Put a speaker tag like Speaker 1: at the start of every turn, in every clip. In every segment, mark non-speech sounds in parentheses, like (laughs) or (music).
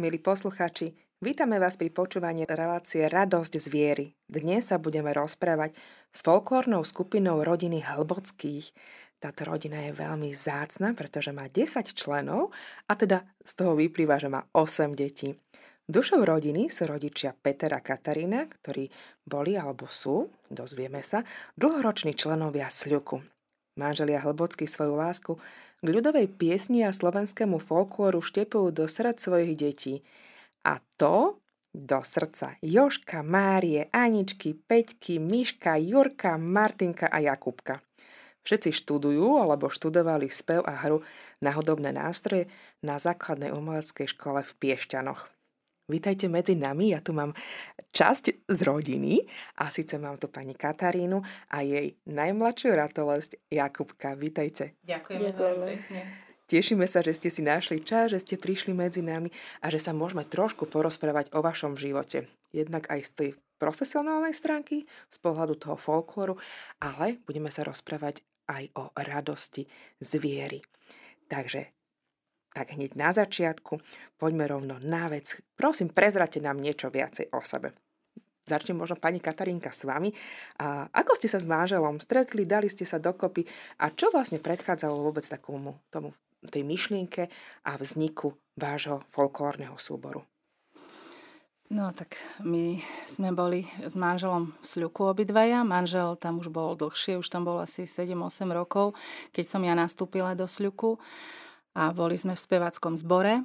Speaker 1: Milí poslucháči, vítame vás pri počúvaní relácie Radosť z viery. Dnes sa budeme rozprávať s folklórnou skupinou rodiny Hlbockých. Táto rodina je veľmi zácna, pretože má 10 členov a teda z toho vyplýva, že má 8 detí. Dušou rodiny sú rodičia Peter a Katarína, ktorí boli alebo sú, dozvieme sa, dlhoroční členovia Sľuku. Manželia Hlbocký svoju lásku k ľudovej piesni a slovenskému folklóru štepujú do srdc svojich detí. A to do srdca Joška, Márie, Aničky, Peťky, Miška, Jurka, Martinka a Jakubka. Všetci študujú alebo študovali spev a hru na hudobné nástroje na základnej umeleckej škole v Piešťanoch. Vítajte medzi nami, ja tu mám časť z rodiny a síce mám tu pani Katarínu a jej najmladšiu ratolesť Jakubka. Vítajte.
Speaker 2: Ďakujem veľmi pekne.
Speaker 1: Tešíme sa, že ste si našli čas, že ste prišli medzi nami a že sa môžeme trošku porozprávať o vašom živote. Jednak aj z tej profesionálnej stránky, z pohľadu toho folklóru, ale budeme sa rozprávať aj o radosti z viery. Takže tak hneď na začiatku poďme rovno na vec. Prosím, prezrate nám niečo viacej o sebe. Začnem možno pani Katarínka s vami. A ako ste sa s manželom stretli, dali ste sa dokopy a čo vlastne predchádzalo vôbec takomu tomu, tej myšlienke a vzniku vášho folklórneho súboru?
Speaker 2: No tak my sme boli s manželom v Sľuku obidvaja. Manžel tam už bol dlhšie, už tam bol asi 7-8 rokov, keď som ja nastúpila do Sľuku a boli sme v spevackom zbore,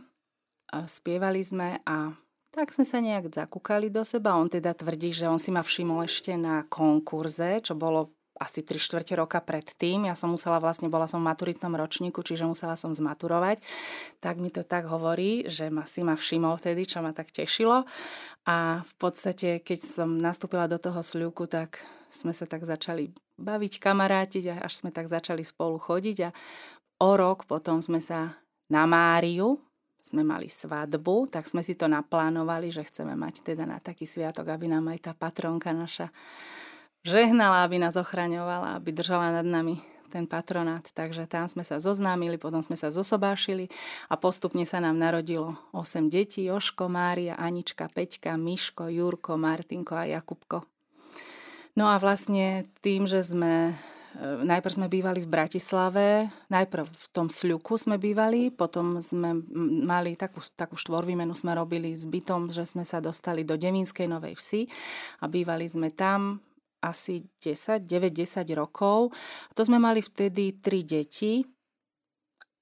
Speaker 2: spievali sme a tak sme sa nejak zakúkali do seba. On teda tvrdí, že on si ma všimol ešte na konkurze, čo bolo asi 3 štvrte roka predtým. Ja som musela vlastne, bola som v maturitnom ročníku, čiže musela som zmaturovať. Tak mi to tak hovorí, že ma si ma všimol vtedy, čo ma tak tešilo. A v podstate, keď som nastúpila do toho sľuku, tak sme sa tak začali baviť, kamarátiť a až sme tak začali spolu chodiť a o rok potom sme sa na Máriu, sme mali svadbu, tak sme si to naplánovali, že chceme mať teda na taký sviatok, aby nám aj tá patronka naša žehnala, aby nás ochraňovala, aby držala nad nami ten patronát. Takže tam sme sa zoznámili, potom sme sa zosobášili a postupne sa nám narodilo 8 detí, Joško, Mária, Anička, Peťka, Miško, Jurko, Martinko a Jakubko. No a vlastne tým, že sme Najprv sme bývali v Bratislave, najprv v tom Sľuku sme bývali, potom sme mali takú, takú štvorvýmenu sme robili s bytom, že sme sa dostali do Devínskej Novej Vsi a bývali sme tam asi 10, 9-10 rokov. To sme mali vtedy tri deti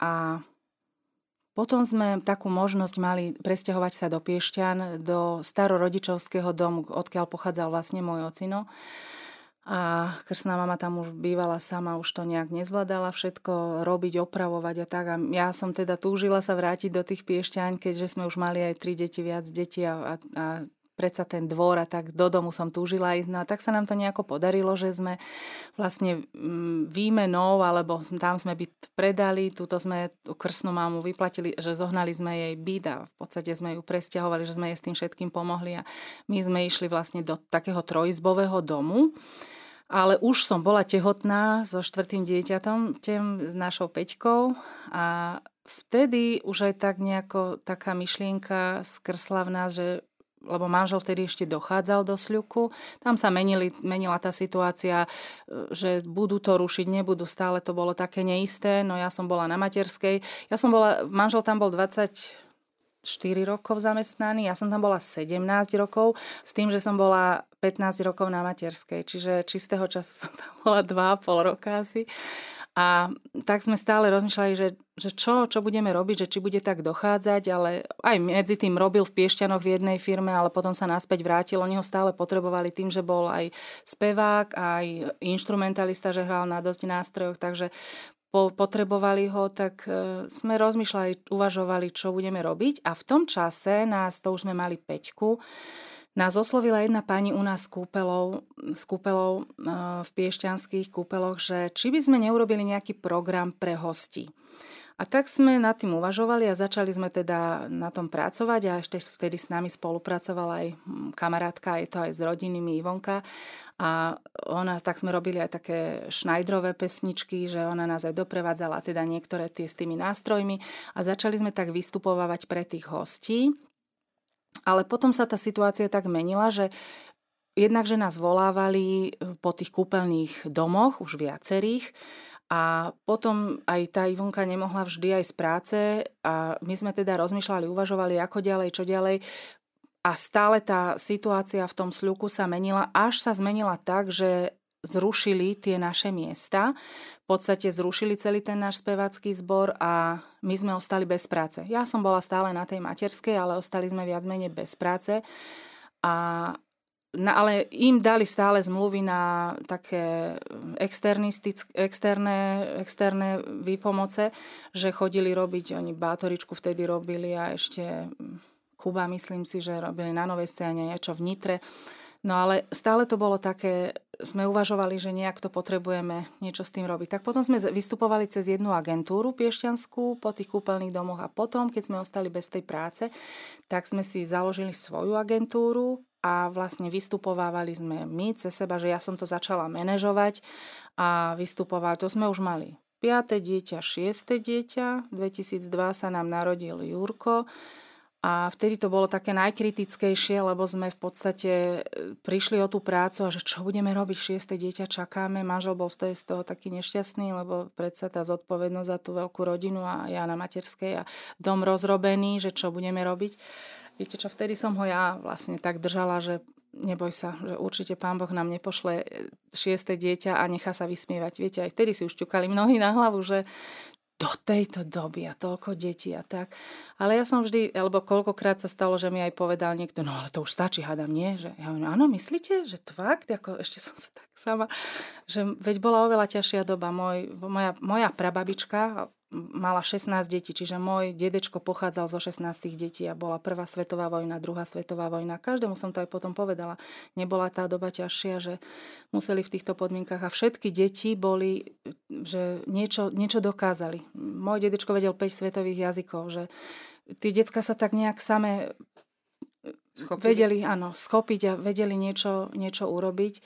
Speaker 2: a potom sme takú možnosť mali presťahovať sa do Piešťan, do starorodičovského domu, odkiaľ pochádzal vlastne môj ocino a krsná mama tam už bývala sama, už to nejak nezvládala všetko robiť, opravovať a tak. A ja som teda túžila sa vrátiť do tých piešťaň, keďže sme už mali aj tri deti, viac detí a, a, a predsa ten dvor a tak do domu som túžila ísť. No a tak sa nám to nejako podarilo, že sme vlastne mm, výmenou, alebo tam sme byt predali, túto sme tú krsnú mamu vyplatili, že zohnali sme jej byt a v podstate sme ju presťahovali, že sme jej s tým všetkým pomohli a my sme išli vlastne do takého trojizbového domu ale už som bola tehotná so štvrtým dieťatom, tým našou Peťkou a vtedy už aj tak nejako taká myšlienka skrsla v nás, že lebo manžel vtedy ešte dochádzal do sľuku. Tam sa menili, menila tá situácia, že budú to rušiť, nebudú, stále to bolo také neisté. No ja som bola na materskej. Ja som bola, manžel tam bol 20, 4 rokov zamestnaný, ja som tam bola 17 rokov, s tým, že som bola 15 rokov na materskej, čiže čistého času (laughs) som tam bola 2,5 roka asi. A tak sme stále rozmýšľali, že, že čo, čo budeme robiť, že či bude tak dochádzať, ale aj medzi tým robil v Piešťanoch v jednej firme, ale potom sa naspäť vrátil. Oni ho stále potrebovali tým, že bol aj spevák, aj instrumentalista, že hral na dosť nástrojoch, takže potrebovali ho, tak e, sme rozmýšľali, uvažovali, čo budeme robiť. A v tom čase nás, to už sme mali peťku, nás oslovila jedna pani u nás s kúpelou e, v piešťanských kúpeloch, že či by sme neurobili nejaký program pre hosti. A tak sme nad tým uvažovali a začali sme teda na tom pracovať a ešte vtedy s nami spolupracovala aj hm, kamarátka, je to aj s rodinami Ivonka. A ona, tak sme robili aj také šnajdrové pesničky, že ona nás aj doprevádzala, teda niektoré tie s tými nástrojmi a začali sme tak vystupovať pre tých hostí. Ale potom sa tá situácia tak menila, že jednak, že nás volávali po tých kúpeľných domoch, už viacerých, a potom aj tá Ivonka nemohla vždy aj z práce a my sme teda rozmýšľali, uvažovali, ako ďalej, čo ďalej. A stále tá situácia v tom sľuku sa menila, až sa zmenila tak, že zrušili tie naše miesta. V podstate zrušili celý ten náš spevacký zbor a my sme ostali bez práce. Ja som bola stále na tej materskej, ale ostali sme viac menej bez práce. A na, ale im dali stále zmluvy na také externé, externé výpomoce, že chodili robiť, oni bátoričku vtedy robili a ešte Kuba, myslím si, že robili na novej scéne niečo v Nitre. No ale stále to bolo také, sme uvažovali, že nejak to potrebujeme niečo s tým robiť. Tak potom sme vystupovali cez jednu agentúru piešťanskú po tých kúpeľných domoch a potom, keď sme ostali bez tej práce, tak sme si založili svoju agentúru a vlastne vystupovávali sme my cez seba, že ja som to začala manažovať a vystupovali, to sme už mali 5. dieťa, 6. dieťa, 2002 sa nám narodil Jurko, a vtedy to bolo také najkritickejšie, lebo sme v podstate e, prišli o tú prácu a že čo budeme robiť, šieste dieťa čakáme. Manžel bol vtedy z toho taký nešťastný, lebo predsa tá zodpovednosť za tú veľkú rodinu a ja na materskej a dom rozrobený, že čo budeme robiť. Viete čo, vtedy som ho ja vlastne tak držala, že neboj sa, že určite pán Boh nám nepošle e, šieste dieťa a nechá sa vysmievať. Viete, aj vtedy si už ťukali mnohí na hlavu, že do tejto doby a toľko detí a tak. Ale ja som vždy, alebo koľkokrát sa stalo, že mi aj povedal niekto, no ale to už stačí, hádam, nie? Že ja hovorím, áno, myslíte, že to fakt? Ako, ešte som sa tak sama, že veď bola oveľa ťažšia doba. Môj, moja, moja prababička, mala 16 detí, čiže môj dedečko pochádzal zo 16 detí a bola prvá svetová vojna, druhá svetová vojna. Každému som to aj potom povedala. Nebola tá doba ťažšia, že museli v týchto podmienkach a všetky deti boli, že niečo, niečo dokázali. Môj dedečko vedel 5 svetových jazykov, že tí decka sa tak nejak same Schopili. vedeli, áno, schopiť a vedeli niečo, niečo urobiť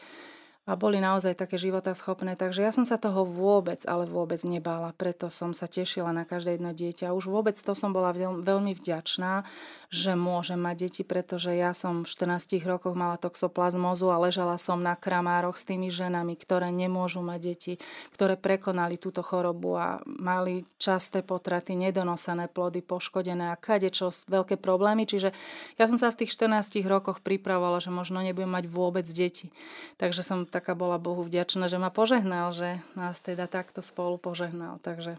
Speaker 2: a boli naozaj také schopné. Takže ja som sa toho vôbec, ale vôbec nebála. Preto som sa tešila na každé jedno dieťa. Už vôbec to som bola veľmi vďačná, že môžem mať deti, pretože ja som v 14 rokoch mala toxoplazmózu a ležala som na kramároch s tými ženami, ktoré nemôžu mať deti, ktoré prekonali túto chorobu a mali časté potraty, nedonosané plody, poškodené a kadečo, veľké problémy. Čiže ja som sa v tých 14 rokoch pripravovala, že možno nebudem mať vôbec deti. Takže som taká bola Bohu vďačná, že ma požehnal, že nás teda takto spolu požehnal. Takže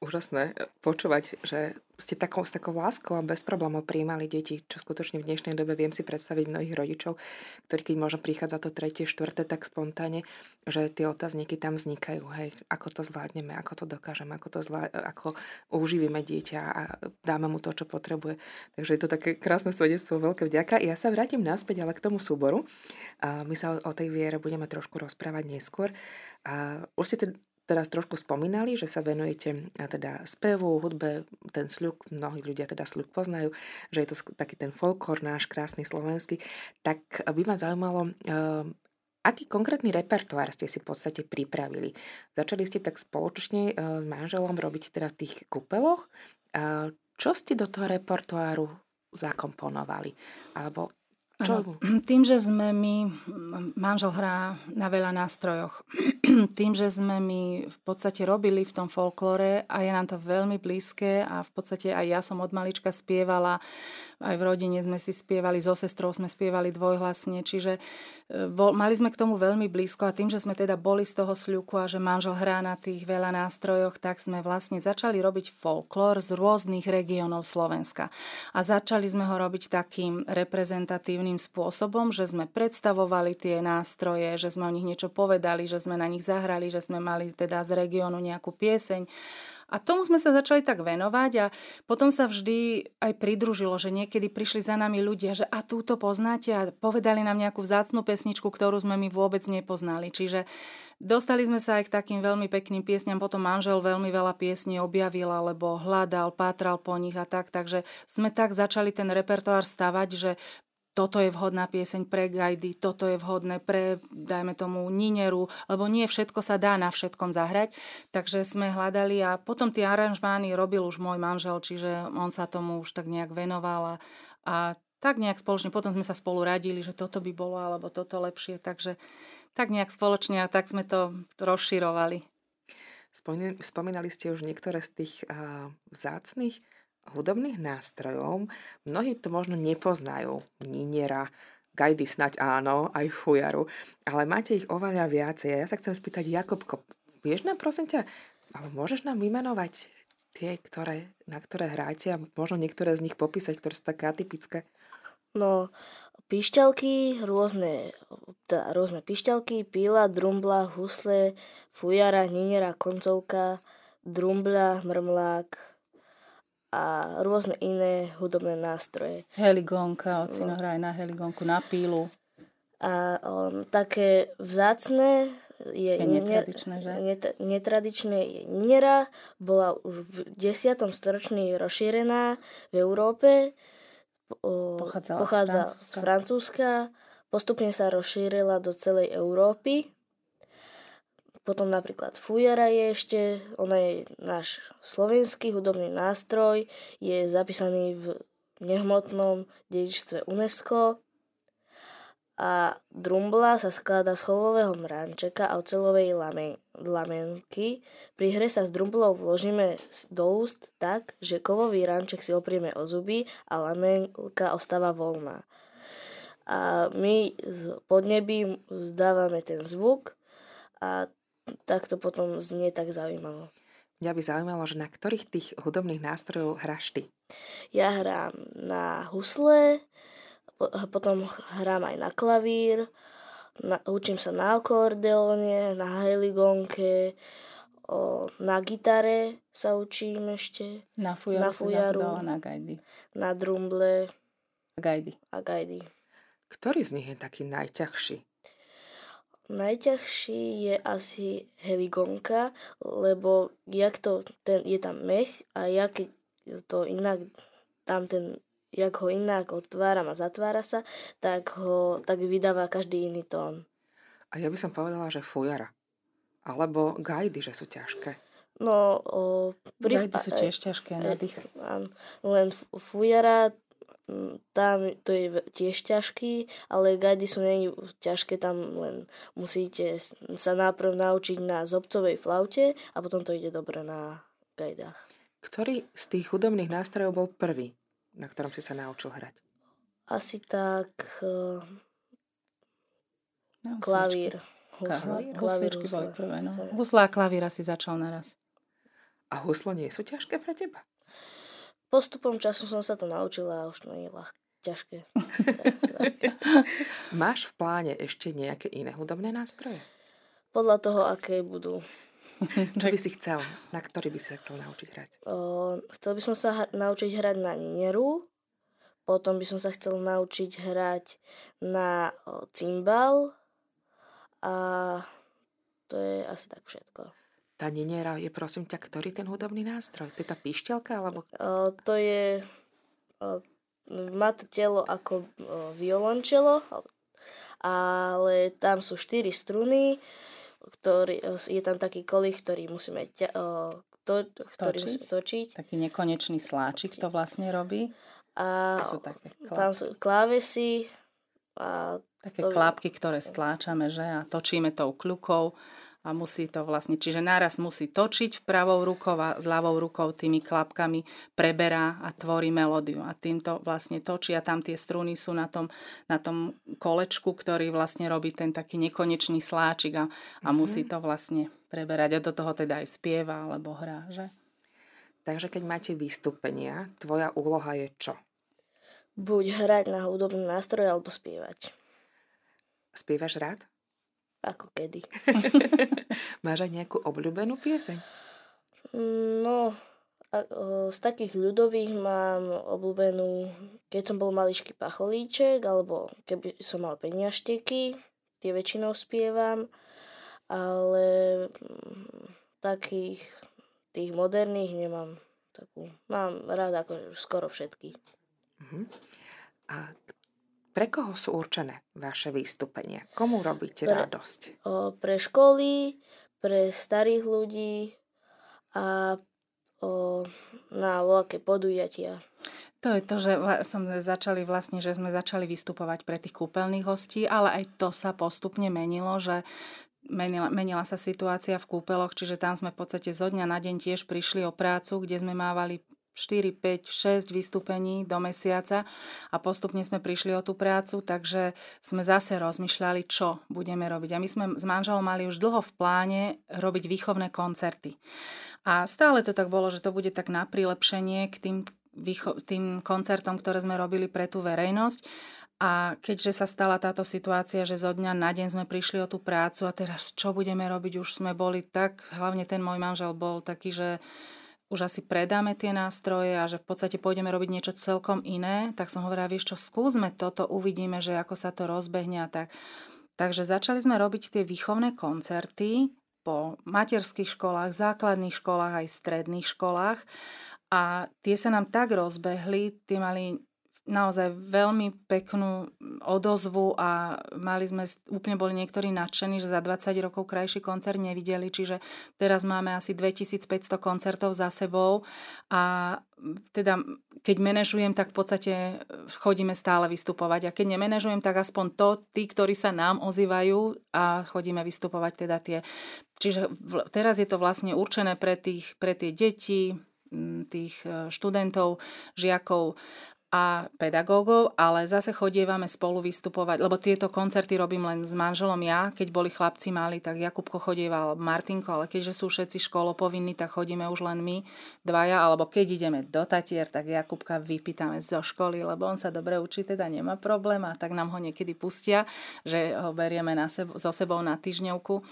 Speaker 1: úžasné počúvať, že ste takou, s takou láskou a bez problémov prijímali deti, čo skutočne v dnešnej dobe viem si predstaviť mnohých rodičov, ktorí keď možno prichádza to tretie, štvrté, tak spontánne, že tie otázniky tam vznikajú, hej, ako to zvládneme, ako to dokážeme, ako to zvlá- ako uživíme dieťa a dáme mu to, čo potrebuje. Takže je to také krásne svedectvo, veľké vďaka. Ja sa vrátim naspäť ale k tomu súboru. A my sa o, tej viere budeme trošku rozprávať neskôr. A už ste teraz trošku spomínali, že sa venujete teda spevu, hudbe, ten sľuk, mnohí ľudia teda sľuk poznajú, že je to taký ten folklór náš krásny slovenský, tak by ma zaujímalo, aký konkrétny repertoár ste si v podstate pripravili? Začali ste tak spoločne s manželom robiť teda v tých kupeloch. Čo ste do toho repertoáru zakomponovali? Alebo čo? (clears throat)
Speaker 2: Tým, že sme my, manžel hrá na veľa nástrojoch, (clears throat) tým, že sme my v podstate robili v tom folklore a je nám to veľmi blízke a v podstate aj ja som od malička spievala, aj v rodine sme si spievali, so sestrou sme spievali dvojhlasne, čiže e, bol, mali sme k tomu veľmi blízko a tým, že sme teda boli z toho sľuku a že manžel hrá na tých veľa nástrojoch, tak sme vlastne začali robiť folklór z rôznych regiónov Slovenska. A začali sme ho robiť takým reprezentatívnym spôsobom, že sme predstavovali tie nástroje, že sme o nich niečo povedali, že sme na nich zahrali, že sme mali teda z regiónu nejakú pieseň a tomu sme sa začali tak venovať a potom sa vždy aj pridružilo, že niekedy prišli za nami ľudia, že a túto poznáte? A povedali nám nejakú vzácnú pesničku, ktorú sme my vôbec nepoznali. Čiže dostali sme sa aj k takým veľmi pekným piesňam, potom manžel veľmi veľa piesní objavil alebo hľadal, pátral po nich a tak, takže sme tak začali ten repertoár stavať, že toto je vhodná pieseň pre gajdy, toto je vhodné pre, dajme tomu, nineru, lebo nie všetko sa dá na všetkom zahrať. Takže sme hľadali a potom tie aranžmány robil už môj manžel, čiže on sa tomu už tak nejak venoval a, a tak nejak spoločne, potom sme sa spolu radili, že toto by bolo alebo toto lepšie, takže tak nejak spoločne a tak sme to rozširovali.
Speaker 1: Spomínali ste už niektoré z tých uh, vzácných hudobných nástrojov. Mnohí to možno nepoznajú. Niniera, gajdy snať áno, aj fujaru, ale máte ich oveľa viacej. Ja sa chcem spýtať, Jakobko, vieš nám prosím ťa, alebo môžeš nám vymenovať tie, ktoré, na ktoré hráte a možno niektoré z nich popísať, ktoré sú také atypické?
Speaker 3: No, pišťalky, rôzne, teda rôzne pišťalky, píla, drumbla, husle, fujara, ninera, koncovka, drumbla, mrmlák a rôzne iné hudobné nástroje.
Speaker 2: Heligonka, ocino no. hrá aj na heligonku, na pílu.
Speaker 3: A on, také vzácne je,
Speaker 2: je netradičné, že?
Speaker 3: Net, netradičné je ninera, bola už v 10. storočí rozšírená v Európe
Speaker 2: Pochádzala
Speaker 3: pochádza
Speaker 2: z Francúzska.
Speaker 3: z Francúzska, postupne sa rozšírila do celej Európy. Potom napríklad fujara je ešte, ona je náš slovenský hudobný nástroj, je zapísaný v nehmotnom dedičstve UNESCO a drumbla sa skladá z chovového mránčeka a ocelovej lamen, lamenky. Pri hre sa s drumblou vložíme do úst tak, že kovový ránček si oprieme o zuby a lamenka ostáva voľná. A my z podnebí zdávame ten zvuk a tak to potom znie tak zaujímavo.
Speaker 1: Mňa by zaujímalo, že na ktorých tých hudobných nástrojov hráš ty?
Speaker 3: Ja hrám na husle, potom hrám aj na klavír, na, učím sa na akordeóne, na heligonke, o, na gitare sa učím ešte.
Speaker 2: Na fujaru,
Speaker 3: na, fujaru,
Speaker 2: na gajdy.
Speaker 3: Na drumble.
Speaker 2: A gajdy.
Speaker 3: A gajdy.
Speaker 1: Ktorý z nich je taký najťažší?
Speaker 3: Najťažší je asi heligonka, lebo jak to, ten, je tam mech a jak to inak tam ten jak ho inak otváram a zatvára sa, tak, ho, tak vydáva každý iný tón.
Speaker 1: A ja by som povedala, že fujara. Alebo gajdy, že sú ťažké.
Speaker 3: No, o,
Speaker 2: pri... Gajdy sú tiež ťažké na dých.
Speaker 3: Len fujara, tam to je tiež ťažký, ale gajdy sú nie ťažké, tam len musíte sa náprv naučiť na zobcovej flaute a potom to ide dobre na gajdách.
Speaker 1: Ktorý z tých hudobných nástrojov bol prvý? na ktorom si sa naučil hrať?
Speaker 3: Asi tak uh, no, klavír.
Speaker 2: Husla, klavír, boli prvé. No. Husla a klavír asi začal naraz.
Speaker 1: A huslo nie sú ťažké pre teba?
Speaker 3: Postupom času som sa to naučila a už to nie je ľahké ťažké. (laughs)
Speaker 1: Máš v pláne ešte nejaké iné hudobné nástroje?
Speaker 3: Podľa toho, aké budú. (laughs)
Speaker 1: Čo by si chcel? Na ktorý by si sa chcel naučiť hrať?
Speaker 3: O, chcel by som sa ha- naučiť hrať na nineru, potom by som sa chcel naučiť hrať na o, cymbal a to je asi tak všetko.
Speaker 1: Tá ninera je prosím ťa, ktorý ten hudobný nástroj? To je tá píšťalka? Alebo...
Speaker 3: O, to je... O, má to telo ako o, violončelo, ale tam sú štyri struny, ktorý, je tam taký kolich, ktorý musíme ťa, to, ktorý točiť. musíme točiť.
Speaker 2: Taký nekonečný sláčik to vlastne robí.
Speaker 3: A to sú také klávesy. tam sú klávesy. A
Speaker 2: také to... klapky, ktoré stláčame, že? A točíme tou kľukou a musí to vlastne, čiže náraz musí točiť pravou rukou a s ľavou rukou tými klapkami preberá a tvorí melódiu. A týmto vlastne točí a tam tie struny sú na tom, na tom kolečku, ktorý vlastne robí ten taký nekonečný sláčik a, a mm-hmm. musí to vlastne preberať. A do toho teda aj spieva alebo hrá, že?
Speaker 1: Takže keď máte vystúpenia, tvoja úloha je čo?
Speaker 3: Buď hrať na hudobný nástroj alebo spievať.
Speaker 1: Spievaš rád?
Speaker 3: Ako kedy. (laughs)
Speaker 1: Máš aj nejakú obľúbenú pieseň?
Speaker 3: No, a, o, z takých ľudových mám obľúbenú, keď som bol maličký pacholíček, alebo keby som mal peniašteky, tie väčšinou spievam, ale mm, takých tých moderných nemám takú. Mám rád ako skoro všetky.
Speaker 1: Uh-huh. A Pre koho sú určené vaše vystúpenia? Komu robíte pre, radosť?
Speaker 3: O, pre školy, pre starých ľudí a o, na veľké podujatia.
Speaker 2: To je to, že sme začali vlastne, že sme začali vystupovať pre tých kúpeľných hostí, ale aj to sa postupne menilo, že menila, menila sa situácia v kúpeloch, čiže tam sme v podstate zo dňa na deň tiež prišli o prácu, kde sme mávali 4, 5, 6 vystúpení do mesiaca a postupne sme prišli o tú prácu, takže sme zase rozmýšľali, čo budeme robiť. A my sme s manželom mali už dlho v pláne robiť výchovné koncerty. A stále to tak bolo, že to bude tak na prilepšenie k tým tým koncertom, ktoré sme robili pre tú verejnosť. A keďže sa stala táto situácia, že zo dňa na deň sme prišli o tú prácu a teraz čo budeme robiť, už sme boli tak, hlavne ten môj manžel bol taký, že už asi predáme tie nástroje a že v podstate pôjdeme robiť niečo celkom iné, tak som hovorila, vieš čo, skúsme toto, uvidíme, že ako sa to rozbehne a tak. Takže začali sme robiť tie výchovné koncerty po materských školách, základných školách aj stredných školách a tie sa nám tak rozbehli, tie mali naozaj veľmi peknú odozvu a mali sme, úplne boli niektorí nadšení, že za 20 rokov krajší koncert nevideli, čiže teraz máme asi 2500 koncertov za sebou a teda keď manažujem, tak v podstate chodíme stále vystupovať a keď nemenežujem, tak aspoň to, tí, ktorí sa nám ozývajú a chodíme vystupovať teda tie. Čiže teraz je to vlastne určené pre, tých, pre tie deti, tých e, študentov, žiakov a pedagógov, ale zase chodievame spolu vystupovať, lebo tieto koncerty robím len s manželom ja. Keď boli chlapci mali, tak Jakubko chodieval, Martinko, ale keďže sú všetci školopovinní, tak chodíme už len my dvaja, alebo keď ideme do Tatier, tak Jakubka vypýtame zo školy, lebo on sa dobre učí, teda nemá problém a tak nám ho niekedy pustia, že ho berieme na sebo, so sebou na týždňovku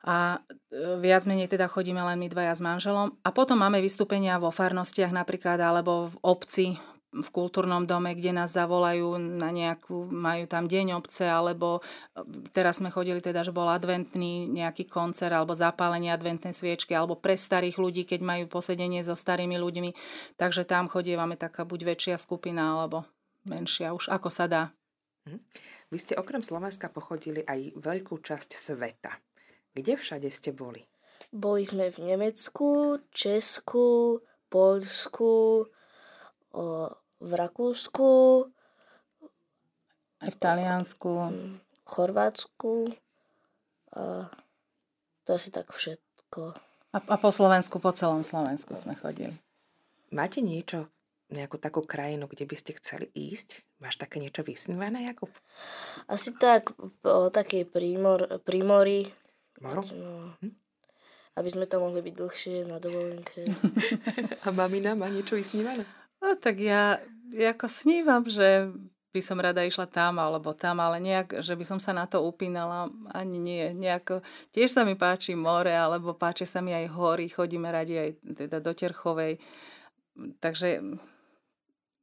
Speaker 2: a e, viac menej teda chodíme len my dvaja s manželom. A potom máme vystúpenia vo farnostiach napríklad, alebo v obci, v kultúrnom dome, kde nás zavolajú na nejakú, majú tam deň obce, alebo e, teraz sme chodili teda, že bol adventný nejaký koncert, alebo zapálenie adventnej sviečky, alebo pre starých ľudí, keď majú posedenie so starými ľuďmi. Takže tam chodievame taká buď väčšia skupina, alebo menšia, už ako sa dá.
Speaker 1: Hm. Vy ste okrem Slovenska pochodili aj veľkú časť sveta. Kde všade ste boli?
Speaker 3: Boli sme v Nemecku, Česku, Polsku, o, v Rakúsku,
Speaker 2: aj v Taliansku,
Speaker 3: v Chorvátsku. A to asi tak všetko.
Speaker 2: A, a po Slovensku, po celom Slovensku sme chodili.
Speaker 1: Máte niečo, nejakú takú krajinu, kde by ste chceli ísť? Máš také niečo vysnívané, Jakub?
Speaker 3: Asi tak, o takej prímor, prímori,
Speaker 1: Maro? No,
Speaker 3: hm? Aby sme tam mohli byť dlhšie na dovolenke. (laughs)
Speaker 1: A mamina má niečo vysnívané?
Speaker 2: No tak ja, ja ako snívam, že by som rada išla tam alebo tam, ale nejak, že by som sa na to upínala, ani nie. Nejako, tiež sa mi páči more, alebo páči sa mi aj hory, chodíme radi aj teda do Terchovej. Takže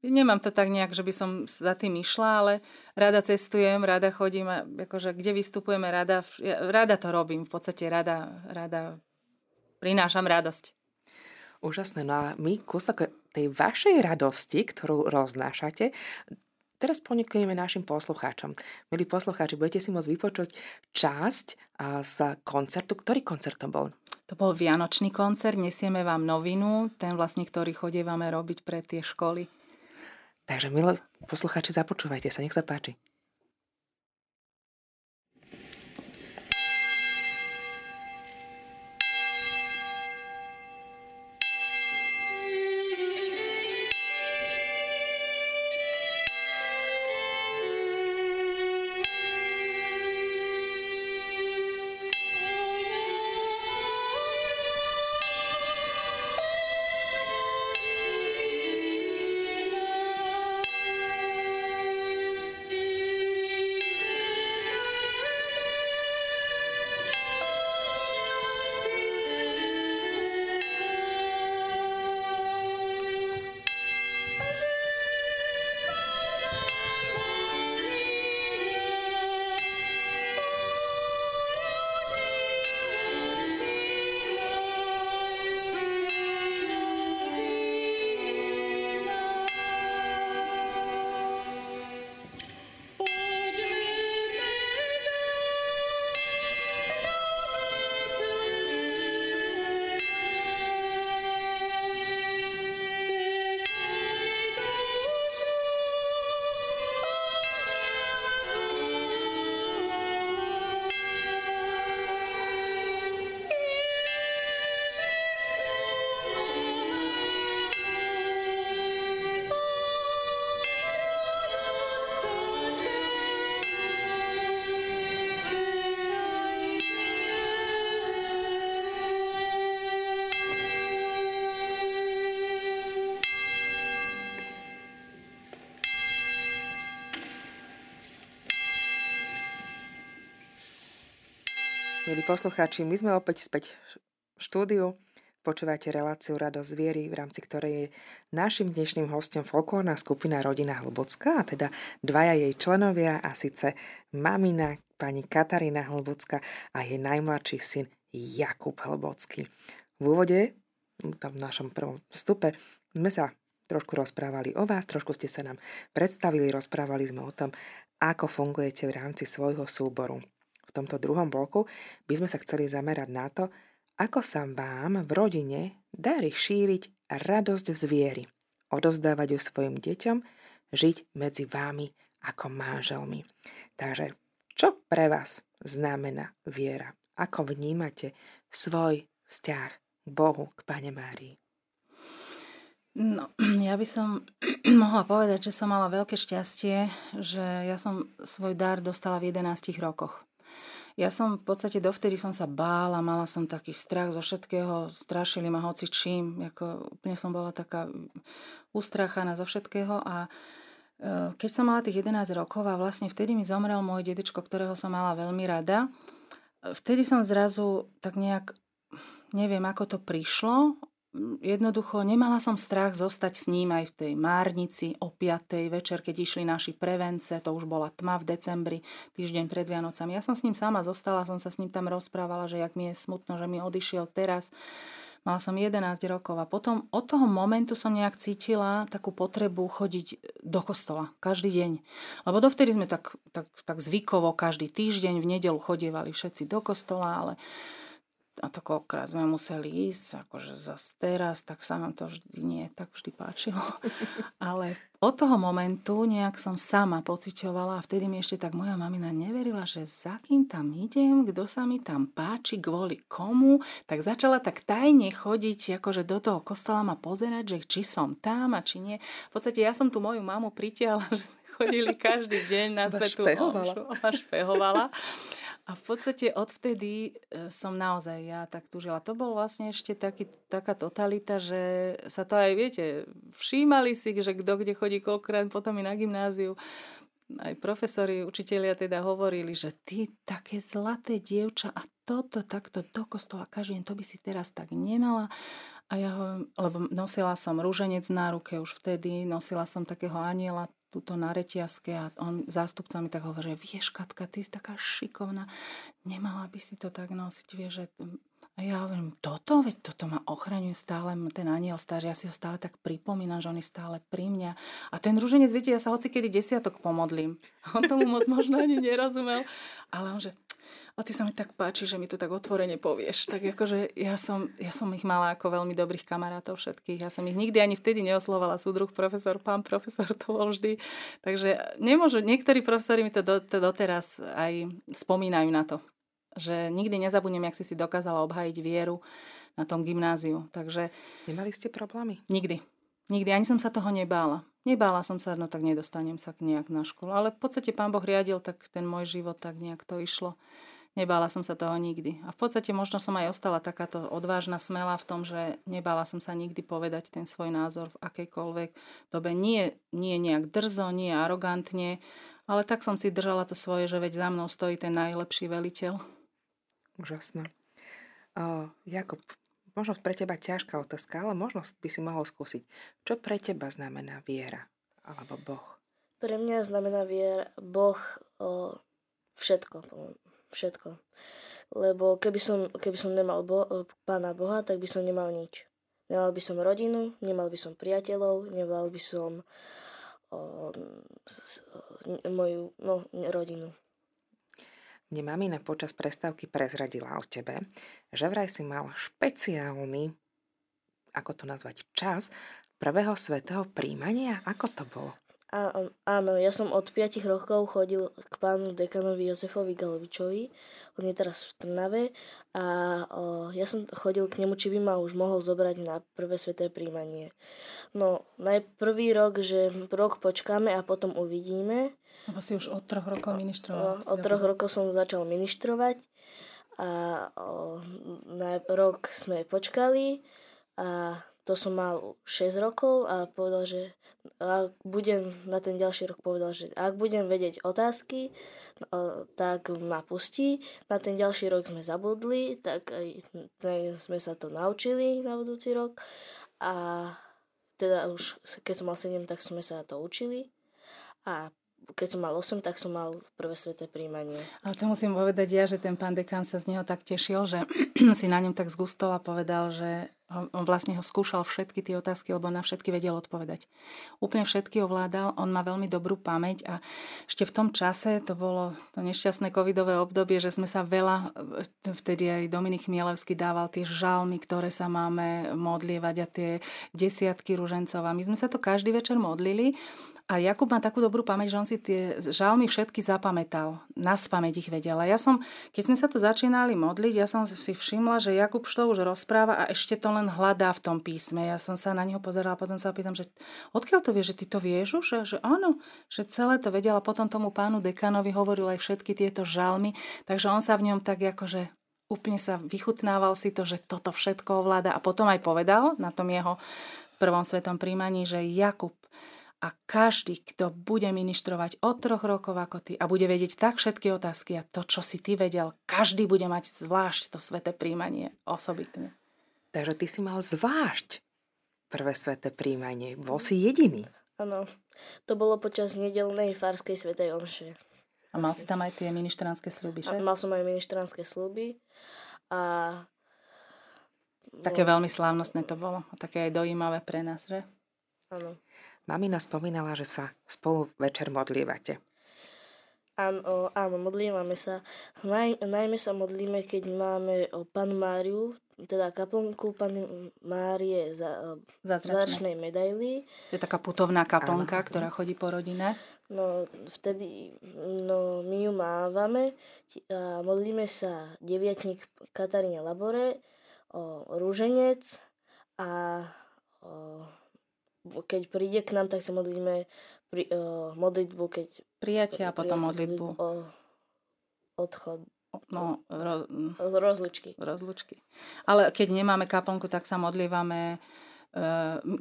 Speaker 2: Nemám to tak nejak, že by som za tým išla, ale rada cestujem, rada chodím a akože kde vystupujeme, rada, rada to robím, v podstate rada, rada prinášam radosť.
Speaker 1: Úžasné. No a my kúsok tej vašej radosti, ktorú roznášate, teraz ponúkneme našim poslucháčom. Milí poslucháči, budete si môcť vypočuť časť z koncertu. Ktorý koncert to bol?
Speaker 2: To bol Vianočný koncert, nesieme vám novinu, ten vlastne, ktorý chodievame robiť pre tie školy.
Speaker 1: Takže, milí poslucháči, započúvajte sa, nech sa páči. Milí poslucháči, my sme opäť späť v štúdiu. Počúvate reláciu Radosť viery, v rámci ktorej je našim dnešným hostom folklórna skupina Rodina Hlbocká, a teda dvaja jej členovia, a síce mamina pani Katarína Hlbocká a jej najmladší syn Jakub Hlbocký. V úvode, tam v našom prvom vstupe, sme sa trošku rozprávali o vás, trošku ste sa nám predstavili, rozprávali sme o tom, ako fungujete v rámci svojho súboru. Tomto druhom bloku by sme sa chceli zamerať na to, ako sa vám v rodine darí šíriť radosť z viery, odovzdávať ju svojim deťom, žiť medzi vámi ako manželmi. Takže čo pre vás znamená viera? Ako vnímate svoj vzťah k Bohu, k Pane Márii?
Speaker 2: No, (clears throat) ja by som (clears throat) mohla povedať, že som mala veľké šťastie, že ja som svoj dar dostala v 11 rokoch. Ja som v podstate dovtedy som sa bála, mala som taký strach zo všetkého, strašili ma hoci čím, ako úplne som bola taká ustráchaná zo všetkého a e, keď som mala tých 11 rokov a vlastne vtedy mi zomrel môj dedičko, ktorého som mala veľmi rada, vtedy som zrazu tak nejak, neviem ako to prišlo, jednoducho nemala som strach zostať s ním aj v tej Márnici o 5. večer, keď išli naši prevence, to už bola tma v decembri, týždeň pred Vianocami. Ja som s ním sama zostala, som sa s ním tam rozprávala, že jak mi je smutno, že mi odišiel teraz. Mala som 11 rokov a potom od toho momentu som nejak cítila takú potrebu chodiť do kostola každý deň. Lebo dovtedy sme tak, tak, tak zvykovo každý týždeň v nedelu chodievali všetci do kostola, ale a to koľkrát sme museli ísť, akože zase teraz, tak sa nám to vždy nie tak vždy páčilo. (laughs) Ale od toho momentu nejak som sama pociťovala a vtedy mi ešte tak moja mamina neverila, že za kým tam idem, kto sa mi tam páči, kvôli komu, tak začala tak tajne chodiť akože do toho kostola ma pozerať, že či som tam a či nie. V podstate ja som tu moju mamu pritiahla, (laughs) že chodili každý deň na svetu a špehovala. A v podstate odvtedy e, som naozaj ja tak tužila. To bol vlastne ešte taký, taká totalita, že sa to aj, viete, všímali si, že kto kde chodí koľkrát potom i na gymnáziu. Aj profesori, učitelia teda hovorili, že ty také zlaté dievča a toto takto do kostola každý deň, to by si teraz tak nemala. A ja ho, lebo nosila som rúženec na ruke už vtedy, nosila som takého aniela túto na reťazke a on zástupca mi tak hovorí, že vieš Katka, ty si taká šikovná, nemala by si to tak nosiť, vieš, že... A ja hovorím, toto, veď toto ma ochraňuje stále, ten aniel stále, ja si ho stále tak pripomínam, že on je stále pri mňa. A ten rúženec, viete, ja sa hoci kedy desiatok pomodlím. (laughs) On tomu moc možno ani nerozumel. Ale on že, a ty sa mi tak páči, že mi to tak otvorene povieš. Tak akože ja som, ja som ich mala ako veľmi dobrých kamarátov všetkých. Ja som ich nikdy ani vtedy neoslovala súdruh profesor, pán profesor, to bol vždy. Takže nemôžu, niektorí profesori mi to, do, to doteraz aj spomínajú na to. Že nikdy nezabudnem, jak si si dokázala obhájiť vieru na tom gymnáziu. Takže...
Speaker 1: Nemali ste problémy?
Speaker 2: Nikdy. Nikdy. Ani som sa toho nebála. Nebála som sa, no tak nedostanem sa nejak na školu. Ale v podstate pán Boh riadil, tak ten môj život tak nejak to išlo. Nebála som sa toho nikdy. A v podstate možno som aj ostala takáto odvážna, smela v tom, že nebála som sa nikdy povedať ten svoj názor v akejkoľvek dobe. Nie, nie nejak drzo, nie arogantne, ale tak som si držala to svoje, že veď za mnou stojí ten najlepší veliteľ.
Speaker 1: Úžasné. Uh, Jakub, možno pre teba ťažká otázka, ale možno by si mohol skúsiť. Čo pre teba znamená viera alebo Boh?
Speaker 3: Pre mňa znamená viera Boh o, všetko. Všetko. Lebo keby som, keby som nemal bo, Pána Boha, tak by som nemal nič. Nemal by som rodinu, nemal by som priateľov, nemal by som o, s, moju no, rodinu.
Speaker 1: Mne mamina počas prestávky prezradila o tebe, že vraj si mal špeciálny, ako to nazvať, čas prvého svetého príjmania. Ako to bolo?
Speaker 3: Á, áno, ja som od 5 rokov chodil k pánu dekanovi Jozefovi Galovičovi. On je teraz v Trnave a o, ja som chodil k nemu, či by ma už mohol zobrať na prvé sveté príjmanie. No, najprvý rok, že rok počkáme a potom uvidíme.
Speaker 2: Lebo si už od troch rokov ministroval.
Speaker 3: No, od troch rokov som začal ministrovať a o, na rok sme počkali a to som mal 6 rokov a povedal, že ak budem na ten ďalší rok povedal, že ak budem vedieť otázky, tak ma pustí. Na ten ďalší rok sme zabudli, tak, sme sa to naučili na budúci rok. A teda už keď som mal 7, tak sme sa to učili. A keď som mal 8, tak som mal prvé sveté príjmanie.
Speaker 2: Ale to musím povedať ja, že ten pán dekán sa z neho tak tešil, že (clears throat) si na ňom tak zgustol a povedal, že on vlastne ho skúšal všetky tie otázky, lebo na všetky vedel odpovedať. Úplne všetky ovládal, on má veľmi dobrú pamäť a ešte v tom čase to bolo to nešťastné covidové obdobie, že sme sa veľa, vtedy aj Dominik Mielevský dával tie žalmy, ktoré sa máme modlievať a tie desiatky ružencov a my sme sa to každý večer modlili a Jakub má takú dobrú pamäť, že on si tie žalmy všetky zapamätal. Na spameť ich vedel. A ja som, keď sme sa tu začínali modliť, ja som si všimla, že Jakub to už rozpráva a ešte to len hľadá v tom písme. Ja som sa na neho pozerala a potom sa pýtam, že odkiaľ to vie, že ty to vieš už? Že, že áno, že celé to vedel a potom tomu pánu dekanovi hovoril aj všetky tieto žalmy. Takže on sa v ňom tak akože úplne sa vychutnával si to, že toto všetko ovláda a potom aj povedal na tom jeho prvom svetom príjmaní, že Jakub, a každý, kto bude ministrovať od troch rokov ako ty a bude vedieť tak všetky otázky a to, čo si ty vedel, každý bude mať zvlášť to sveté príjmanie osobitne.
Speaker 1: Takže ty si mal zvlášť prvé sveté príjmanie. Bol si jediný.
Speaker 3: Áno. To bolo počas nedelnej farskej svetej omše.
Speaker 2: A mal si tam aj tie ministránske sluby, že? A
Speaker 3: mal som aj ministránske sluby a...
Speaker 2: Také veľmi slávnostné to bolo. A také aj dojímavé pre nás, že?
Speaker 3: Áno.
Speaker 1: Mamina spomínala, že sa spolu večer modlívate.
Speaker 3: Áno, áno, modlívame sa. Naj, najmä sa modlíme, keď máme o Panu Máriu, teda kaplnku Pany Márie za zračnej medaily.
Speaker 2: To je taká putovná kaplnka, áno. ktorá chodí po rodinách.
Speaker 3: No, vtedy no, my ju mávame a modlíme sa deviatník Kataríne Labore, o rúženec a o keď príde k nám, tak sa modlíme pri, uh, modlitbu, keď...
Speaker 2: Prijatia a potom modlitbu. O
Speaker 3: odchod.
Speaker 2: No, ro,
Speaker 3: rozlučky.
Speaker 2: Rozlučky. Ale keď nemáme kaplnku, tak sa modlívame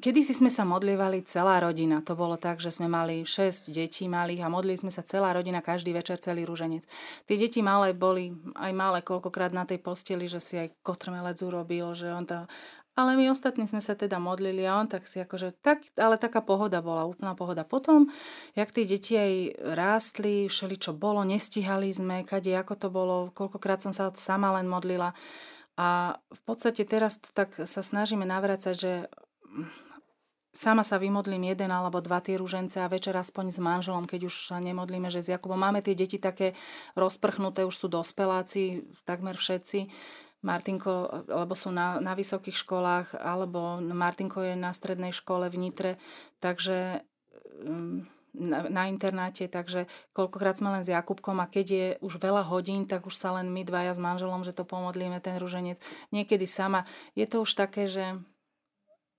Speaker 2: Kedy si sme sa modlievali celá rodina. To bolo tak, že sme mali 6 detí malých a modlili sme sa celá rodina každý večer celý rúženec. Tie deti malé boli aj malé koľkokrát na tej posteli, že si aj kotrmelec urobil, že on to ale my ostatní sme sa teda modlili a on tak si akože, tak, ale taká pohoda bola, úplná pohoda. Potom, jak tie deti aj rástli, všeli čo bolo, nestihali sme, kade, ako to bolo, koľkokrát som sa sama len modlila. A v podstate teraz tak sa snažíme navrácať, že sama sa vymodlím jeden alebo dva tie rúžence a večer aspoň s manželom, keď už sa nemodlíme, že s Jakubom. Máme tie deti také rozprchnuté, už sú dospeláci, takmer všetci Martinko, alebo sú na, na vysokých školách, alebo Martinko je na strednej škole v Nitre, takže mm, na, na internáte, takže koľkokrát sme len s Jakubkom a keď je už veľa hodín, tak už sa len my dvaja s manželom, že to pomodlíme, ten ruženec. Niekedy sama. Je to už také, že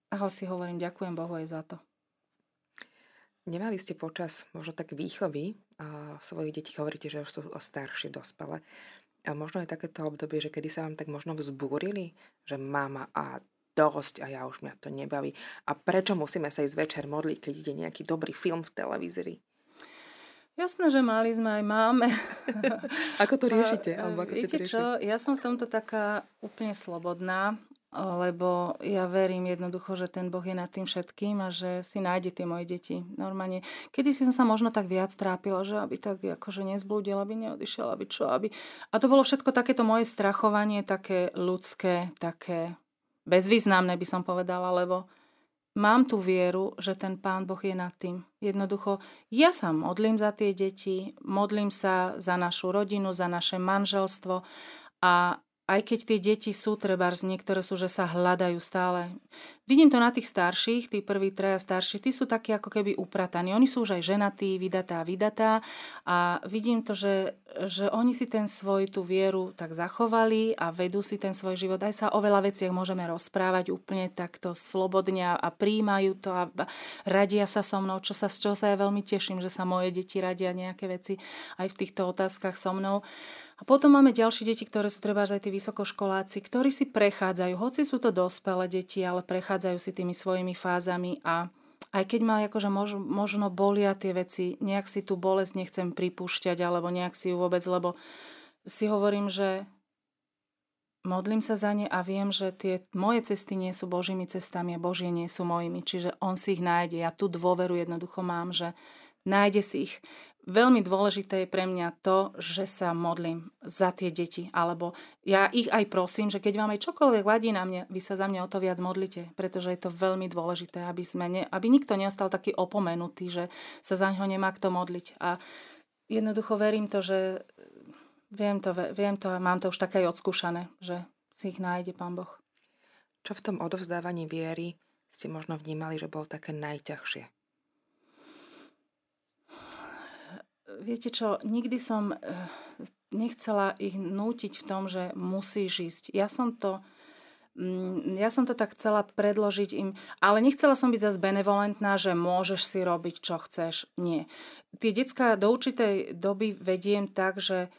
Speaker 2: ale si hovorím, ďakujem Bohu aj za to.
Speaker 1: Nemali ste počas možno tak výchovy a svojich detí, hovoríte, že už sú staršie, dospelé. A možno je takéto obdobie, že kedy sa vám tak možno vzbúrili, že mama a dosť a ja už mňa to nebaví. A prečo musíme sa ísť večer modliť, keď ide nejaký dobrý film v televízii?
Speaker 2: Jasné, že mali sme aj máme. (laughs)
Speaker 1: ako to (laughs) riešite? Alebo ako
Speaker 2: Viete čo, ja som v tomto taká úplne slobodná lebo ja verím jednoducho, že ten Boh je nad tým všetkým a že si nájde tie moje deti. Normálne, kedy som sa možno tak viac trápila, že aby tak akože nezblúdil, aby neodišiel, aby čo, aby... A to bolo všetko takéto moje strachovanie, také ľudské, také bezvýznamné by som povedala, lebo mám tú vieru, že ten Pán Boh je nad tým. Jednoducho, ja sa modlím za tie deti, modlím sa za našu rodinu, za naše manželstvo a aj keď tie deti sú trebárs, niektoré sú, že sa hľadajú stále. Vidím to na tých starších, tí prví traja starší, tí sú takí ako keby uprataní. Oni sú už aj ženatí, vydatá, vydatá a vidím to, že, že oni si ten svoj, tú vieru tak zachovali a vedú si ten svoj život. Aj sa o veľa veciach môžeme rozprávať úplne takto slobodne a príjmajú to a radia sa so mnou, čo sa, z čoho sa ja veľmi teším, že sa moje deti radia nejaké veci aj v týchto otázkach so mnou. A potom máme ďalšie deti, ktoré sú treba aj tí vysokoškoláci, ktorí si prechádzajú, hoci sú to dospelé deti, ale prechádzajú prechádzajú si tými svojimi fázami a aj keď ma akože mož, možno bolia tie veci, nejak si tú bolesť nechcem pripúšťať alebo nejak si ju vôbec, lebo si hovorím, že modlím sa za ne a viem, že tie moje cesty nie sú Božími cestami a Božie nie sú mojimi. Čiže on si ich nájde. Ja tú dôveru jednoducho mám, že nájde si ich. Veľmi dôležité je pre mňa to, že sa modlím za tie deti. Alebo ja ich aj prosím, že keď vám aj čokoľvek vadí na mne, vy sa za mňa o to viac modlite. Pretože je to veľmi dôležité, aby, sme ne, aby nikto neostal taký opomenutý, že sa za ňo nemá kto modliť. A jednoducho verím to, že viem to, viem to a mám to už také aj odskúšané, že si ich nájde Pán Boh.
Speaker 1: Čo v tom odovzdávaní viery ste možno vnímali, že bolo také najťažšie?
Speaker 2: Viete čo, nikdy som eh, nechcela ich nútiť v tom, že musíš ísť. Ja som to, mm, ja som to tak chcela predložiť im, ale nechcela som byť zase benevolentná, že môžeš si robiť, čo chceš. Nie. Tie detská do určitej doby vediem tak, že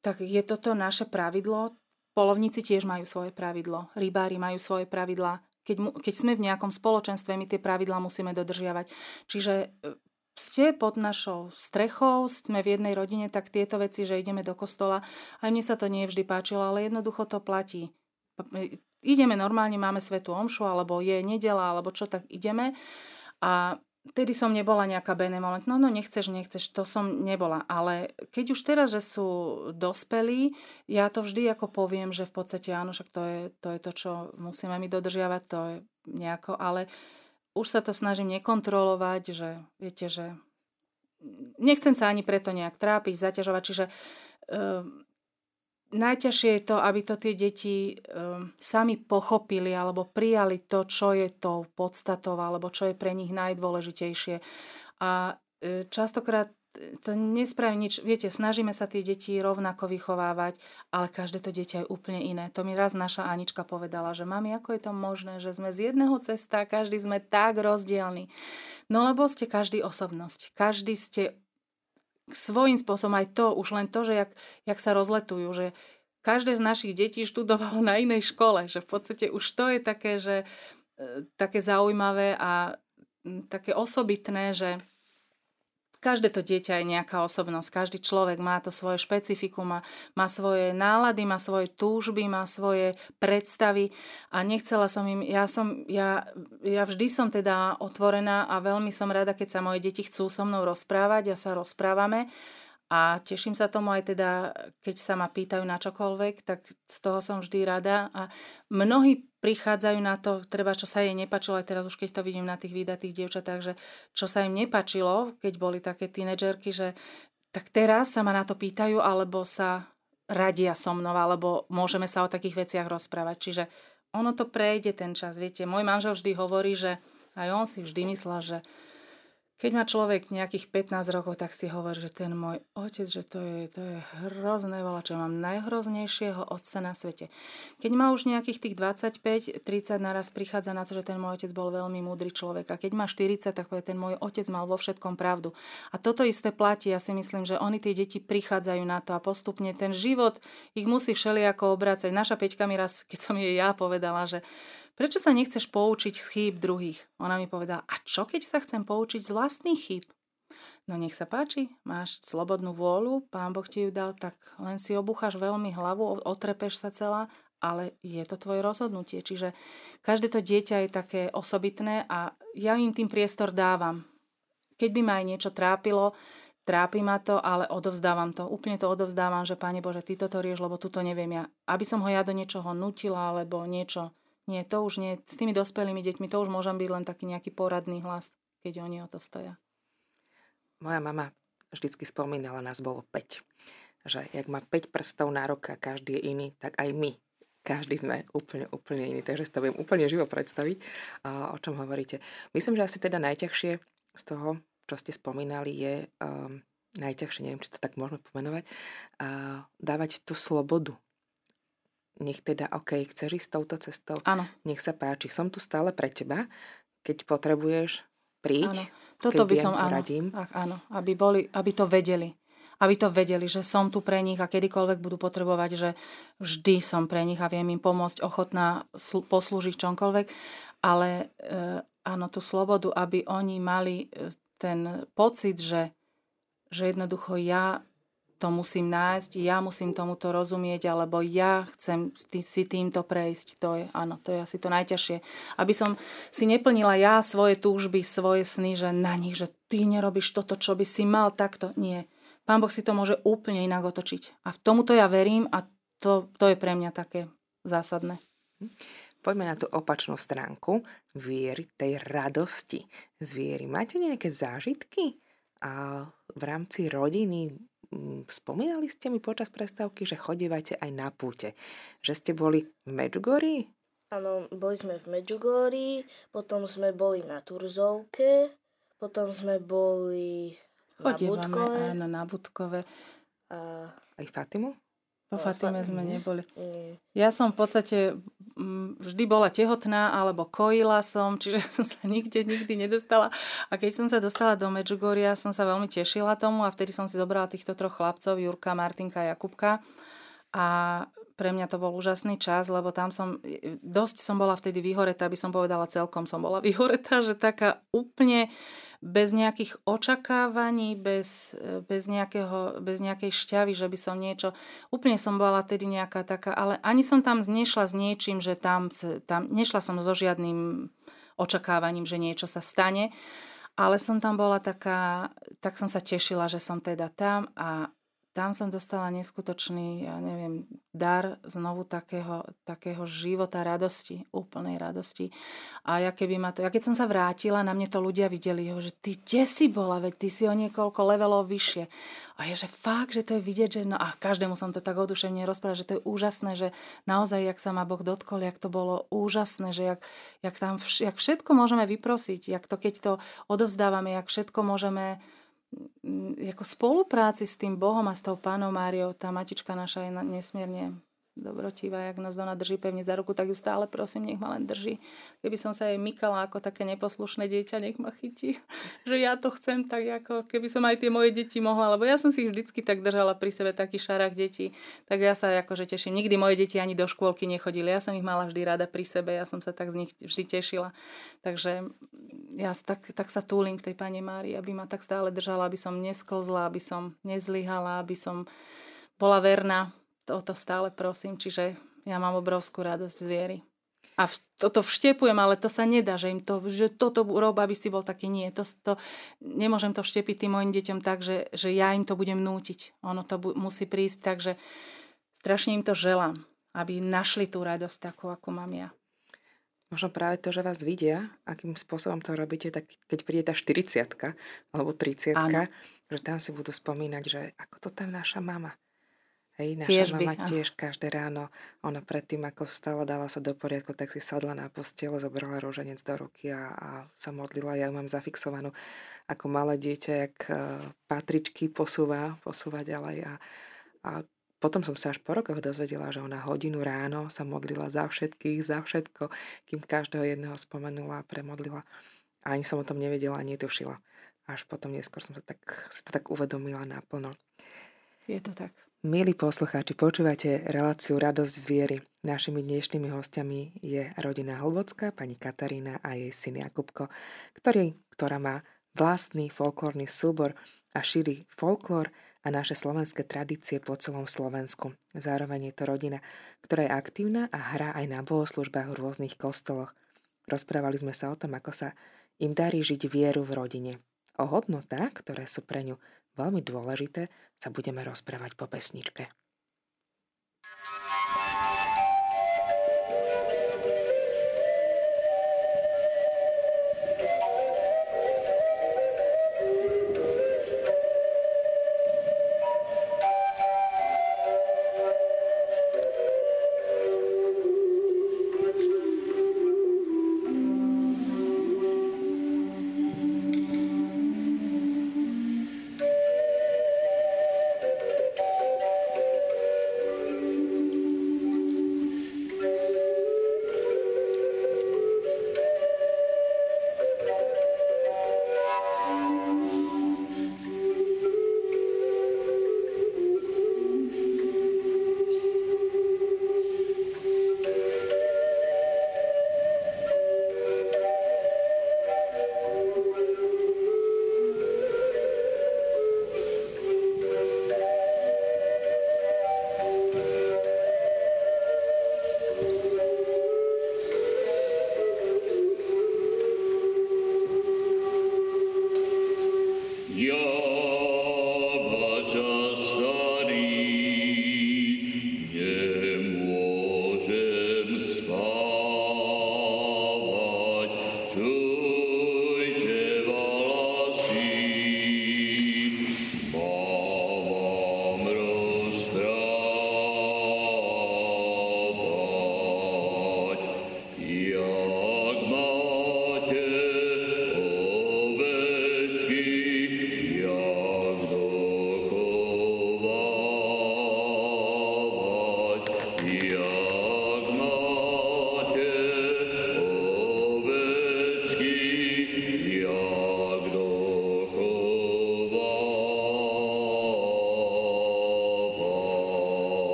Speaker 2: tak je toto naše pravidlo. Polovníci tiež majú svoje pravidlo, rybári majú svoje pravidlá. Keď, keď sme v nejakom spoločenstve, my tie pravidlá musíme dodržiavať. Čiže eh, ste pod našou strechou, sme v jednej rodine, tak tieto veci, že ideme do kostola, aj mne sa to nie vždy páčilo, ale jednoducho to platí. Ideme normálne, máme svetú omšu, alebo je nedela, alebo čo, tak ideme. A tedy som nebola nejaká benevolent. No, no nechceš, nechceš, to som nebola. Ale keď už teraz, že sú dospelí, ja to vždy ako poviem, že v podstate áno, však to je to, je to čo musíme my dodržiavať, to je nejako, ale už sa to snažím nekontrolovať, že viete, že nechcem sa ani preto nejak trápiť, zaťažovať, čiže um, najťažšie je to, aby to tie deti um, sami pochopili alebo prijali to, čo je to podstatou alebo čo je pre nich najdôležitejšie. A e, častokrát to nespraví nič. Viete, snažíme sa tie deti rovnako vychovávať, ale každé to dieťa je úplne iné. To mi raz naša Anička povedala, že mami, ako je to možné, že sme z jedného cesta, každý sme tak rozdielni. No lebo ste každý osobnosť. Každý ste svojím spôsobom aj to, už len to, že jak, jak sa rozletujú, že každé z našich detí študovalo na inej škole, že v podstate už to je také, že e, také zaujímavé a také osobitné, že Každé to dieťa je nejaká osobnosť, každý človek má to svoje špecifikum, má, svoje nálady, má svoje túžby, má svoje predstavy a nechcela som im, ja, som, ja, ja vždy som teda otvorená a veľmi som rada, keď sa moje deti chcú so mnou rozprávať a sa rozprávame a teším sa tomu aj teda, keď sa ma pýtajú na čokoľvek, tak z toho som vždy rada. A mnohí prichádzajú na to, treba, čo sa jej nepačilo, aj teraz už keď to vidím na tých vydatých dievčatách, že čo sa im nepačilo, keď boli také tínedžerky, že tak teraz sa ma na to pýtajú, alebo sa radia so mnou, alebo môžeme sa o takých veciach rozprávať. Čiže ono to prejde ten čas. Viete, môj manžel vždy hovorí, že aj on si vždy myslel, že keď má človek nejakých 15 rokov, tak si hovorí, že ten môj otec, že to je, to je hrozné veľa, čo mám najhroznejšieho otca na svete. Keď má už nejakých tých 25-30, naraz prichádza na to, že ten môj otec bol veľmi múdry človek. A keď má 40, tak povie, ten môj otec mal vo všetkom pravdu. A toto isté platí. Ja si myslím, že oni tie deti prichádzajú na to a postupne ten život ich musí všelijako obrácať. Naša Peťka mi raz, keď som jej ja povedala, že Prečo sa nechceš poučiť z chýb druhých? Ona mi povedala, a čo keď sa chcem poučiť z vlastných chýb? No nech sa páči, máš slobodnú vôľu, pán Boh ti ju dal, tak len si obucháš veľmi hlavu, otrepeš sa celá, ale je to tvoje rozhodnutie. Čiže každé to dieťa je také osobitné a ja im tým priestor dávam. Keď by ma aj niečo trápilo, trápi ma to, ale odovzdávam to. Úplne to odovzdávam, že Pane Bože, Ty toto rieš, lebo tu to neviem ja. Aby som ho ja do niečoho nutila, alebo niečo nie, to už nie. S tými dospelými deťmi to už môžem byť len taký nejaký poradný hlas, keď oni o to stoja.
Speaker 1: Moja mama vždycky spomínala, nás bolo 5. Že jak má 5 prstov na roka, každý je iný, tak aj my. Každý sme úplne, úplne iný. Takže si to viem úplne živo predstaviť, o čom hovoríte. Myslím, že asi teda najťažšie z toho, čo ste spomínali, je um, najťažšie, neviem, či to tak môžeme pomenovať, uh, dávať tú slobodu nech teda, OK, chceš ísť touto cestou,
Speaker 2: áno.
Speaker 1: nech sa páči, som tu stále pre teba, keď potrebuješ, príď.
Speaker 2: Áno. Toto by som, áno. Ach, áno, aby, boli, aby to vedeli. aby to vedeli, že som tu pre nich a kedykoľvek budú potrebovať, že vždy som pre nich a viem im pomôcť, ochotná poslúžiť čomkoľvek, ale e, áno, tú slobodu, aby oni mali e, ten pocit, že, že jednoducho ja to musím nájsť, ja musím tomuto rozumieť, alebo ja chcem si týmto prejsť. To je, áno, to je asi to najťažšie. Aby som si neplnila ja svoje túžby, svoje sny, že na nich, že ty nerobíš toto, čo by si mal takto. Nie. Pán Boh si to môže úplne inak otočiť. A v tomuto ja verím a to, to je pre mňa také zásadné.
Speaker 1: Poďme na tú opačnú stránku viery, tej radosti z viery. Máte nejaké zážitky a v rámci rodiny spomínali ste mi počas prestávky, že chodívate aj na púte. Že ste boli v Medjugorji?
Speaker 3: Áno, boli sme v Medjugorji, potom sme boli na Turzovke, potom sme boli na Budkove.
Speaker 2: Áno, na Budkove.
Speaker 1: A... Aj Fatimu?
Speaker 2: Po Fatime sme neboli. Ja som v podstate mm, vždy bola tehotná alebo kojila som, (laughs) čiže som sa nikde nikdy nedostala. A keď som sa dostala do Medžugoria, som sa veľmi tešila tomu a vtedy som si zobrala týchto troch chlapcov, Jurka, Martinka a Jakubka. A pre mňa to bol úžasný čas, lebo tam som, dosť som bola vtedy vyhoretá, aby som povedala celkom som bola (laughs) vyhoretá, že taká úplne bez nejakých očakávaní, bez, bez, nejakého, bez nejakej šťavy, že by som niečo... Úplne som bola tedy nejaká taká, ale ani som tam nešla s niečím, že tam, tam nešla som so žiadnym očakávaním, že niečo sa stane, ale som tam bola taká, tak som sa tešila, že som teda tam a tam som dostala neskutočný, ja neviem, dar znovu takého, takého života radosti, úplnej radosti. A ja keby ma to, ja keď som sa vrátila, na mne to ľudia videli, že ty kde si bola, veď ty si o niekoľko levelov vyššie. A je, že fakt, že to je vidieť, že no a každému som to tak oduševne rozprávať, že to je úžasné, že naozaj, jak sa ma Boh dotkol, jak to bolo úžasné, že jak, jak tam vš- jak všetko môžeme vyprosiť, jak to, keď to odovzdávame, jak všetko môžeme ako spolupráci s tým Bohom a s tou pánom Máriou, tá matička naša je nesmierne dobrotivá, jak nás ona drží pevne za ruku, tak ju stále prosím, nech ma len drží. Keby som sa jej mykala ako také neposlušné dieťa, nech ma chytí, (laughs) že ja to chcem tak, ako keby som aj tie moje deti mohla, lebo ja som si ich vždycky tak držala pri sebe taký šarách detí, tak ja sa akože teším. Nikdy moje deti ani do škôlky nechodili, ja som ich mala vždy rada pri sebe, ja som sa tak z nich vždy tešila. Takže ja tak, tak sa túlim k tej Pane Márii, aby ma tak stále držala, aby som nesklzla, aby som nezlyhala, aby som bola verná o to stále prosím, čiže ja mám obrovskú radosť z viery. A v, toto vštepujem, ale to sa nedá, že im to, že toto rob, aby si bol taký. Nie, to, to, nemôžem to vštepiť tým mojim deťom tak, že, že ja im to budem nútiť. Ono to bu- musí prísť tak, že strašne im to želám, aby našli tú radosť takú, ako mám ja.
Speaker 1: Možno práve to, že vás vidia, akým spôsobom to robíte, tak keď príde tá 40 alebo 30 že tam si budú spomínať, že ako to tam naša mama Hej, naša tiež mama by, tiež každé ráno, ona predtým, ako vstala, dala sa do poriadku, tak si sadla na postele, zobrala roženec do ruky a, a sa modlila. Ja ju mám zafixovanú ako malé dieťa, jak uh, patričky posúva, posúva ďalej. A, a potom som sa až po rokoch dozvedela, že ona hodinu ráno sa modlila za všetkých, za všetko, kým každého jedného spomenula a premodlila. A ani som o tom nevedela, ani netušila. Až potom neskôr som sa tak, si to tak uvedomila naplno.
Speaker 2: Je to tak.
Speaker 1: Milí poslucháči, počúvate reláciu Radosť z viery. Našimi dnešnými hostiami je rodina Hlbocká, pani Katarína a jej syn Jakubko, ktorý, ktorá má vlastný folklórny súbor a šíri folklór a naše slovenské tradície po celom Slovensku. Zároveň je to rodina, ktorá je aktívna a hrá aj na bohoslužbách v rôznych kostoloch. Rozprávali sme sa o tom, ako sa im darí žiť vieru v rodine. O hodnotách, ktoré sú pre ňu veľmi dôležité, sa budeme rozprávať po pesničke. Yo.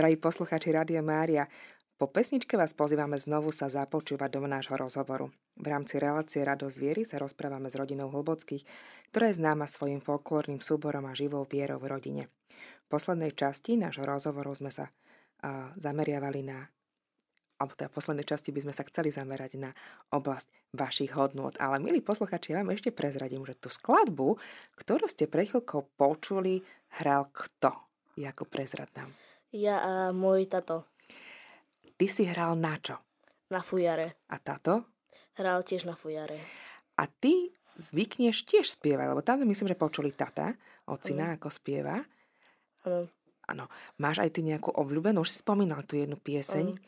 Speaker 1: Drahí posluchači Rádia Mária, po pesničke vás pozývame znovu sa započúvať do nášho rozhovoru. V rámci relácie Radosť viery sa rozprávame s rodinou Hlbockých, ktorá je známa svojim folklórnym súborom a živou vierou v rodine. V poslednej časti nášho rozhovoru sme sa uh, zameriavali na alebo teda v poslednej časti by sme sa chceli zamerať na oblasť vašich hodnôt. Ale milí posluchači, ja vám ešte prezradím, že tú skladbu, ktorú ste pre chvíľkou počuli, hral kto? Jako prezrad nám.
Speaker 3: Ja a môj tato.
Speaker 1: Ty si hral na čo?
Speaker 3: Na fujare.
Speaker 1: A táto?
Speaker 3: Hral tiež na fujare.
Speaker 1: A ty zvykneš tiež spievať, lebo tam myslím, že počuli tata, ocina, mm. ako spieva.
Speaker 3: Áno.
Speaker 1: Áno. Máš aj ty nejakú obľúbenú? Už si spomínal tú jednu pieseň. Um,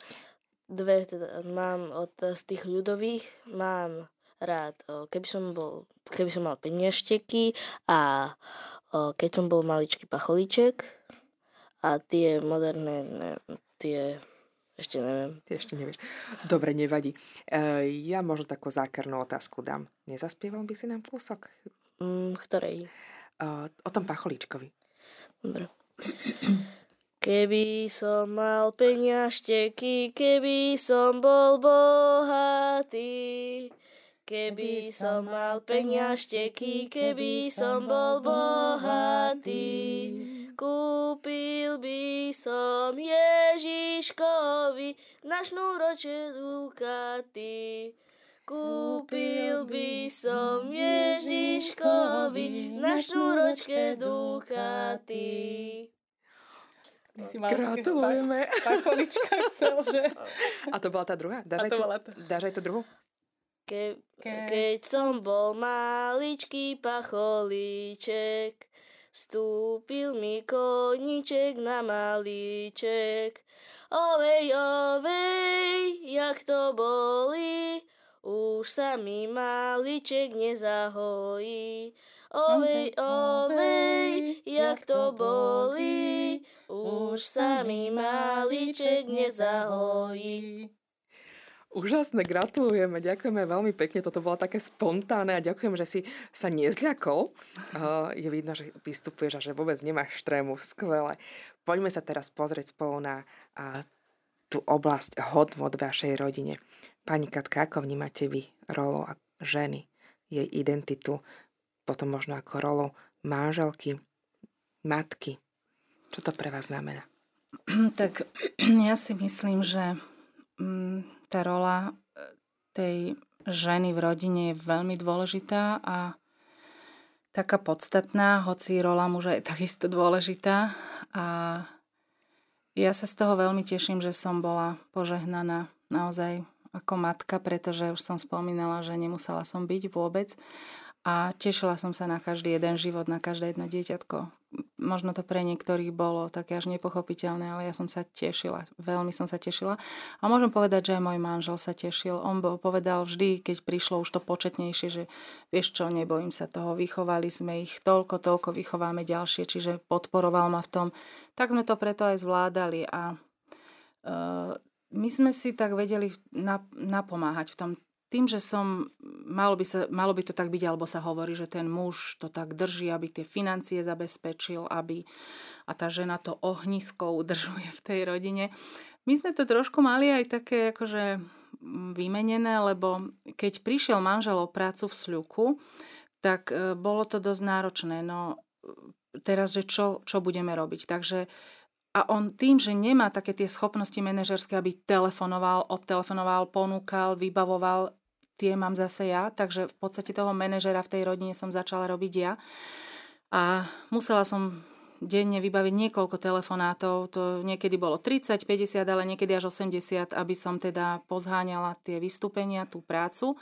Speaker 3: dve teda mám od z tých ľudových, mám rád, keby som bol, keby som mal peniažteky a keď som bol maličký pacholíček, a tie moderné, ne, tie ešte neviem.
Speaker 1: Ty ešte nevieš. Dobre, nevadí. E, ja možno takú zákernú otázku dám. Nezaspieval by si nám kúsok?
Speaker 3: Mm, ktorej?
Speaker 1: E, o tom pacholíčkovi.
Speaker 3: Dobre. Keby som mal peniažteky, keby som bol bohatý, keby som mal peniažteky, keby som bol bohatý, Kúpil by som Ježiškovi na šnúroče Ducati. Kúpil by som Ježiškovi na šnúročke Ducati.
Speaker 1: Gratulujeme.
Speaker 2: Pacholička chcel, že...
Speaker 1: A to bola tá druhá? Dáš, aj, to, to... dáš aj to druhú?
Speaker 3: Ke, keď som bol maličký pacholíček, Stúpil mi koníček na malíček. Ovej, ovej, jak to boli, už sa mi malíček nezahojí. Ovej, ovej, jak to boli, už sa mi malíček nezahojí.
Speaker 1: Úžasné, gratulujeme, ďakujeme veľmi pekne, toto bolo také spontánne a ďakujem, že si sa nezľakol. (laughs) Je vidno, že vystupuješ a že vôbec nemáš trému, skvelé. Poďme sa teraz pozrieť spolu na tú oblasť hodnot vašej rodine. Pani Katka, ako vnímate vy rolu ženy, jej identitu, potom možno ako rolu manželky, matky? Čo to pre vás znamená? (clears throat)
Speaker 2: Tak (clears throat) ja si myslím, že mm, tá rola e, tej ženy v rodine je veľmi dôležitá a taká podstatná, hoci rola muža je (laughs) takisto dôležitá. A ja sa z toho veľmi teším, že som bola požehnaná naozaj ako matka, pretože už som spomínala, že nemusela som byť vôbec a tešila som sa na každý jeden život, na každé jedno dieťatko. Možno to pre niektorých bolo také až nepochopiteľné, ale ja som sa tešila. Veľmi som sa tešila. A môžem povedať, že aj môj manžel sa tešil. On bol, povedal vždy, keď prišlo už to početnejšie, že vieš čo, nebojím sa toho, vychovali sme ich toľko, toľko, vychováme ďalšie, čiže podporoval ma v tom. Tak sme to preto aj zvládali a uh, my sme si tak vedeli napomáhať v tom tým, že som, malo by, sa, malo by to tak byť, alebo sa hovorí, že ten muž to tak drží, aby tie financie zabezpečil, aby a tá žena to ohnisko udržuje v tej rodine. My sme to trošku mali aj také akože vymenené, lebo keď prišiel manžel o prácu v Sľuku, tak e, bolo to dosť náročné. No, teraz, že čo, čo budeme robiť. Takže a on tým, že nemá také tie schopnosti manažerské, aby telefonoval, obtelefonoval, ponúkal, vybavoval, tie mám zase ja, takže v podstate toho manažera v tej rodine som začala robiť ja. A musela som denne vybaviť niekoľko telefonátov, to niekedy bolo 30, 50, ale niekedy až 80, aby som teda pozháňala tie vystúpenia, tú prácu.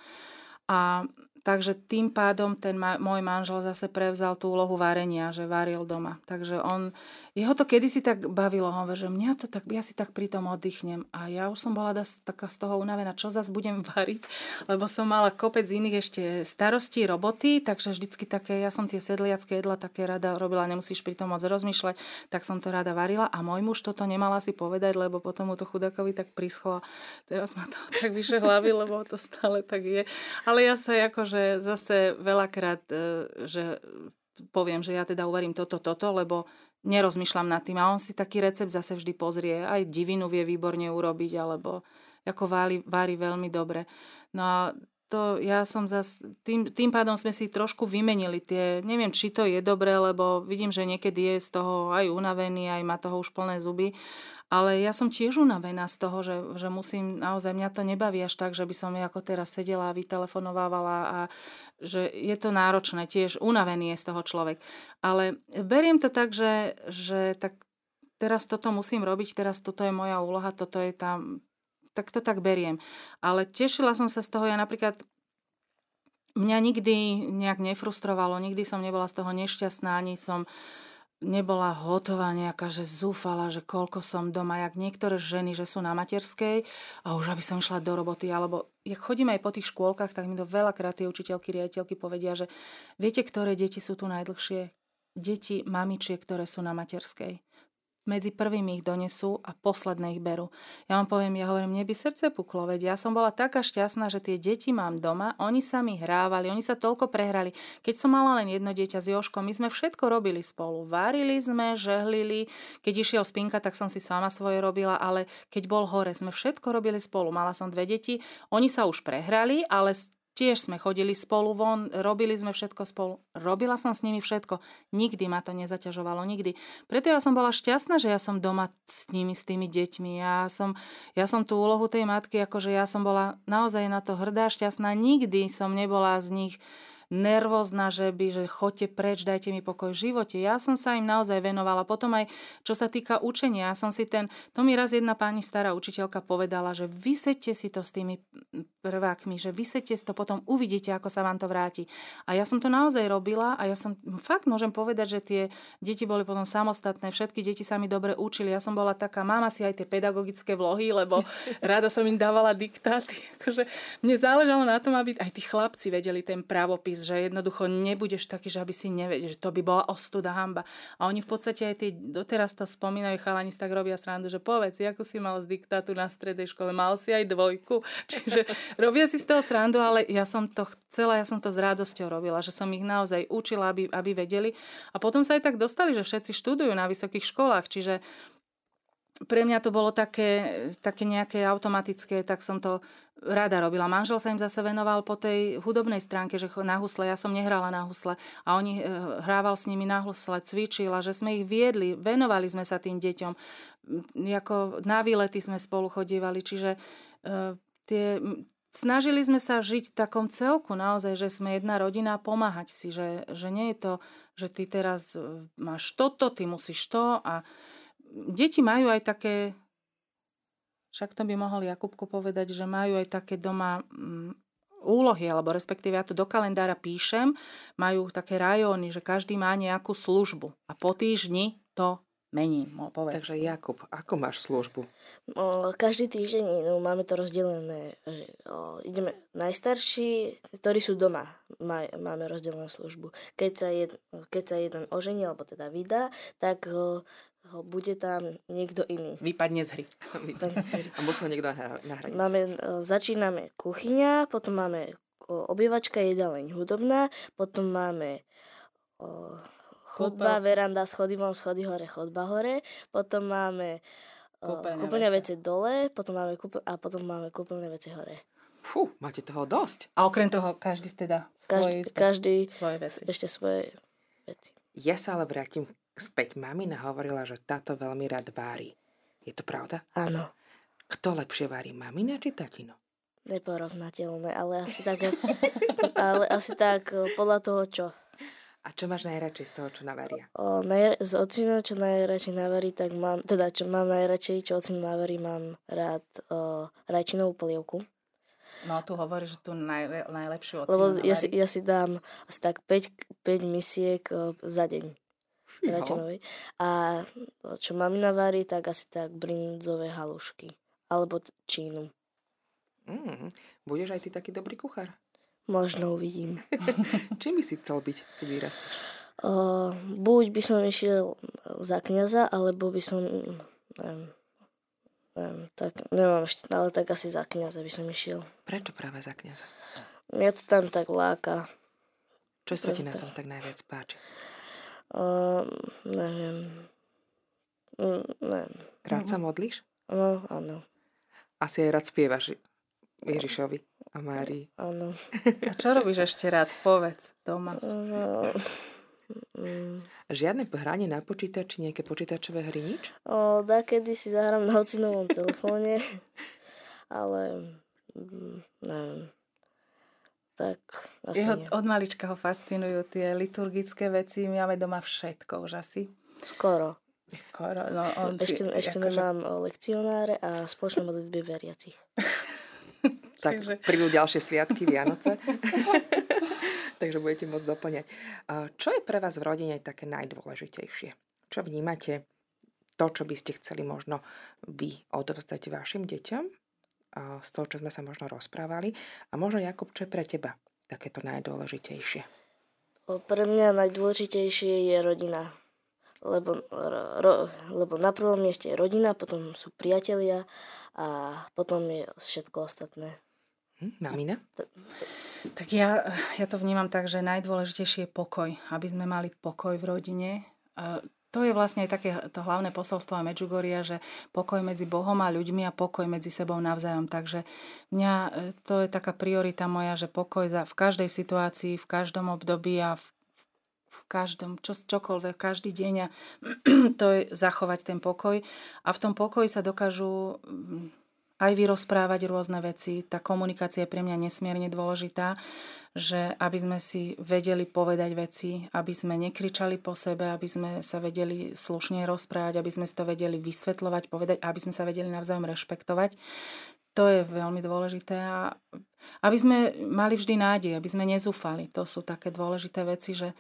Speaker 2: A Takže tým pádom ten ma, môj manžel zase prevzal tú úlohu varenia, že varil doma. Takže on, jeho to kedysi tak bavilo, hovorí, že mňa to tak, ja si tak pri tom oddychnem. A ja už som bola das, taká z toho unavená, čo zase budem (laughs) variť, lebo som mala kopec iných ešte starostí, roboty, takže vždycky také, ja som tie sedliacké jedla také rada robila, nemusíš pri tom moc rozmýšľať, tak som to rada varila a môj muž toto nemala si povedať, lebo potom mu to chudakovi tak prischlo. Teraz ma to (laughs) tak vyše hlavy, lebo to stále tak je. Ale ja sa ako že zase veľakrát, e, že poviem, že ja teda uvarím toto, toto, lebo nerozmýšľam nad tým. A on si taký recept zase vždy pozrie. Aj divinu vie výborne urobiť, alebo ako vári, vári veľmi dobre. No a to ja som zas, tým, tým pádom sme si trošku vymenili tie, neviem, či to je dobré, lebo vidím, že niekedy je z toho aj unavený, aj má toho už plné zuby, ale ja som tiež unavená z toho, že, že musím, naozaj mňa to nebaví až tak, že by som ako teraz sedela a vytelefonovávala a že je to náročné, tiež unavený je z toho človek. Ale beriem to tak, že, že tak teraz toto musím robiť, teraz toto je moja úloha, toto je tam, tak to tak beriem. Ale tešila som sa z toho, ja napríklad mňa nikdy nejak nefrustrovalo, nikdy som nebola z toho nešťastná, ani som nebola hotová nejaká, že zúfala, že koľko som doma, jak niektoré ženy, že sú na materskej a už aby som išla do roboty, alebo jak chodím aj po tých škôlkach, tak mi to veľakrát tie učiteľky, riaditeľky povedia, že viete, ktoré deti sú tu najdlhšie? Deti mamičiek, ktoré sú na materskej medzi prvými ich donesú a posledné ich berú. Ja vám poviem, ja hovorím, mne by srdce puklo, veď ja som bola taká šťastná, že tie deti mám doma, oni sa mi hrávali, oni sa toľko prehrali. Keď som mala len jedno dieťa s Joškom, my sme všetko robili spolu. Varili sme, žehlili, keď išiel spinka, tak som si sama svoje robila, ale keď bol hore, sme všetko robili spolu. Mala som dve deti, oni sa už prehrali, ale Tiež sme chodili spolu von, robili sme všetko spolu. Robila som s nimi všetko. Nikdy ma to nezaťažovalo, nikdy. Preto ja som bola šťastná, že ja som doma s nimi, s tými deťmi. Ja som, ja som tú úlohu tej matky, akože ja som bola naozaj na to hrdá, šťastná. Nikdy som nebola z nich nervózna, že by, že chodte preč, dajte mi pokoj v živote. Ja som sa im naozaj venovala. Potom aj, čo sa týka učenia, ja som si ten, to mi raz jedna pani stará učiteľka povedala, že vysete si to s tými prvákmi, že vysete si to, potom uvidíte, ako sa vám to vráti. A ja som to naozaj robila a ja som, fakt môžem povedať, že tie deti boli potom samostatné, všetky deti sa mi dobre učili. Ja som bola taká, máma si aj tie pedagogické vlohy, lebo (laughs) rada som im dávala diktáty. Akože mne záležalo na tom, aby aj tí chlapci vedeli ten pravopis že jednoducho nebudeš taký, že aby si nevedel, že to by bola ostuda hamba. A oni v podstate aj tí, doteraz to spomínajú, chalani tak robia srandu, že povedz, ako si mal z diktátu na strednej škole, mal si aj dvojku. (laughs) Čiže robia si z toho srandu, ale ja som to chcela, ja som to s radosťou robila, že som ich naozaj učila, aby, aby vedeli. A potom sa aj tak dostali, že všetci študujú na vysokých školách, čiže pre mňa to bolo také, také nejaké automatické, tak som to rada robila. Manžel sa im zase venoval po tej hudobnej stránke, že na husle, ja som nehrala na husle a oni e, hrával s nimi na husle, cvičil a že sme ich viedli, venovali sme sa tým deťom. Jako na výlety sme spolu chodievali, čiže e, tie, snažili sme sa žiť v takom celku naozaj, že sme jedna rodina a pomáhať si, že, že nie je to, že ty teraz e, máš toto, ty musíš to a deti majú aj také, však to by mohol Jakubko povedať, že majú aj také doma mm, úlohy, alebo respektíve ja to do kalendára píšem, majú také rajóny, že každý má nejakú službu a po týždni to mení.
Speaker 1: Povedz. Takže Jakub, ako máš službu?
Speaker 3: O, každý týždeň no, máme to rozdelené, že o, ideme najstarší, ktorí sú doma, maj, máme rozdelenú službu. Keď sa, jed, keď sa jeden ožení, alebo teda vydá, tak o, bude tam niekto iný.
Speaker 2: Vypadne z hry. (laughs)
Speaker 1: Vypadne z hry. A musí niekto nahrať.
Speaker 3: Máme, e, začíname kuchyňa, potom máme obývačka, jedáleň hudobná, potom máme o, chodba, veranda, schody von, schody hore, chodba hore, potom máme kúpeľné veci dole, potom máme kúpeľ, a potom máme kúpeľné veci hore.
Speaker 1: Fú, máte toho dosť.
Speaker 2: A okrem toho každý teda
Speaker 3: každý,
Speaker 2: svoje,
Speaker 3: každý
Speaker 2: svoje veci.
Speaker 3: ešte svoje veci.
Speaker 1: Ja sa ale vrátim späť. Mamina hovorila, že táto veľmi rád vári. Je to pravda?
Speaker 3: Áno.
Speaker 1: Kto lepšie varí, mamina či tatino?
Speaker 3: Neporovnateľné, ale asi tak, (laughs) ale asi tak e, podľa toho, čo.
Speaker 1: A čo máš najradšej z toho, čo navaria?
Speaker 3: O, naj, z ocino, čo najradšej navarí, tak mám, teda čo mám najradšej, čo ocino navarí, mám rád o, rajčinovú polievku.
Speaker 2: No tu hovorí, že tu naj, najlepšiu ocino
Speaker 3: Lebo
Speaker 2: navarí.
Speaker 3: ja si, ja si dám asi tak 5, 5 misiek o, za deň
Speaker 1: Fího.
Speaker 3: rajčinovej. A čo mamina varí, tak asi tak brinzové halušky. Alebo čínu.
Speaker 1: Mm, budeš aj ty taký dobrý kuchár?
Speaker 3: Možno uvidím. (laughs)
Speaker 1: Čím by si chcel byť, keď?
Speaker 3: O, buď by som išiel za kniaza, alebo by som... Neviem, neviem, tak, neviem ešte, ale tak asi za kniaza by som išiel.
Speaker 1: Prečo práve za kniaza?
Speaker 3: Mňa to tam tak láka.
Speaker 1: Čo sa ti na tom tak najviac páči?
Speaker 3: O, neviem. Mm, neviem.
Speaker 1: Rád sa modlíš?
Speaker 3: No, áno,
Speaker 1: Asi aj rád spievaš Ježišovi a Márii.
Speaker 3: áno.
Speaker 2: A čo robíš ešte rád? Povedz doma.
Speaker 3: No, mm,
Speaker 1: Žiadne hranie na počítači, nejaké počítačové hry, nič?
Speaker 3: o, kedy si zahrám na ocinovom telefóne, (laughs) ale mm, neviem. Tak asi
Speaker 2: Jeho,
Speaker 3: nie.
Speaker 2: od malička ho fascinujú tie liturgické veci. My máme doma všetko už asi.
Speaker 3: Skoro.
Speaker 2: Skoro. No, on
Speaker 3: Ešte,
Speaker 2: si,
Speaker 3: ešte
Speaker 2: akože-
Speaker 3: nemám lekcionáre a spoločné modlitby veriacich. (laughs)
Speaker 1: Tak prídu ďalšie sviatky, Vianoce. (laughs) Takže budete môcť doplňať. Čo je pre vás v rodine také najdôležitejšie? Čo vnímate? To, čo by ste chceli možno vy odovzdať vašim deťom? Z toho, čo sme sa možno rozprávali. A možno, Jakub, čo je pre teba takéto najdôležitejšie?
Speaker 3: Pre mňa najdôležitejšie je rodina. Lebo, ro, lebo na prvom mieste je rodina, potom sú priatelia a potom je všetko ostatné.
Speaker 1: Hm, mamina?
Speaker 2: Tak ja, ja to vnímam tak, že najdôležitejšie je pokoj. Aby sme mali pokoj v rodine. A to je vlastne aj také to hlavné posolstvo aj Medžugoria, že pokoj medzi Bohom a ľuďmi a pokoj medzi sebou navzájom. Takže mňa e, to je taká priorita moja, že pokoj za, v každej situácii, v každom období a v, v každom, čo, čokoľvek, každý deň a (clears throat) to je zachovať ten pokoj. A v tom pokoji sa dokážu aj vyrozprávať rôzne veci. Tá komunikácia je pre mňa nesmierne dôležitá, že aby sme si vedeli povedať veci, aby sme nekričali po sebe, aby sme sa vedeli slušne rozprávať, aby sme si to vedeli vysvetľovať, povedať, aby sme sa vedeli navzájom rešpektovať. To je veľmi dôležité a aby sme mali vždy nádej, aby sme nezúfali. To sú také dôležité veci, že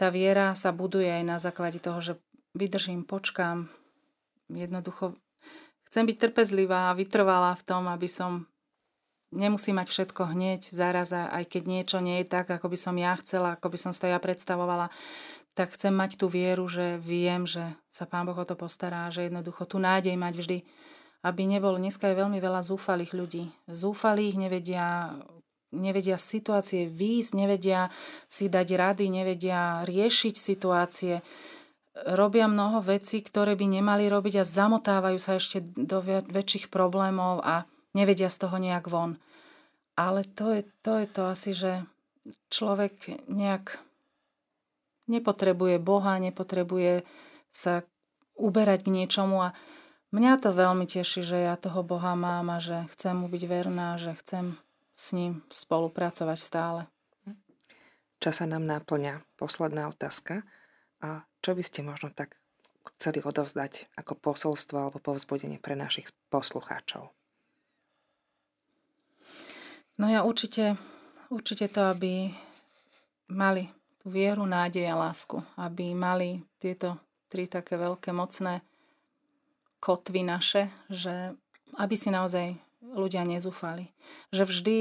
Speaker 2: tá viera sa buduje aj na základe toho, že vydržím, počkám, jednoducho chcem byť trpezlivá a vytrvalá v tom, aby som nemusí mať všetko hneď, zaraz, a aj keď niečo nie je tak, ako by som ja chcela, ako by som to ja predstavovala, tak chcem mať tú vieru, že viem, že sa Pán Boh o to postará, že jednoducho tú nádej mať vždy, aby nebolo, dneska je veľmi veľa zúfalých ľudí. Zúfalých nevedia, nevedia situácie výjsť, nevedia si dať rady, nevedia riešiť situácie robia mnoho vecí, ktoré by nemali robiť a zamotávajú sa ešte do väčších problémov a nevedia z toho nejak von. Ale to je, to je to asi, že človek nejak nepotrebuje Boha, nepotrebuje sa uberať k niečomu a mňa to veľmi teší, že ja toho Boha mám a že chcem mu byť verná, že chcem s ním spolupracovať stále.
Speaker 1: Čas sa nám náplňa. Posledná otázka. A čo by ste možno tak chceli odovzdať ako posolstvo alebo povzbudenie pre našich poslucháčov?
Speaker 2: No ja určite, určite to, aby mali tú vieru, nádej a lásku. Aby mali tieto tri také veľké, mocné kotvy naše, že aby si naozaj ľudia nezúfali. Že vždy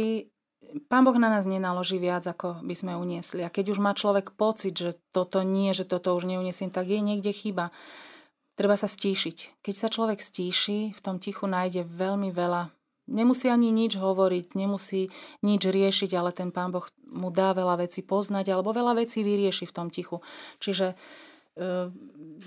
Speaker 2: Pán Boh na nás nenaloží viac, ako by sme uniesli. A keď už má človek pocit, že toto nie, že toto už neuniesím, tak je niekde chyba. Treba sa stíšiť. Keď sa človek stíši, v tom tichu nájde veľmi veľa. Nemusí ani nič hovoriť, nemusí nič riešiť, ale ten Pán Boh mu dá veľa vecí poznať, alebo veľa vecí vyrieši v tom tichu. Čiže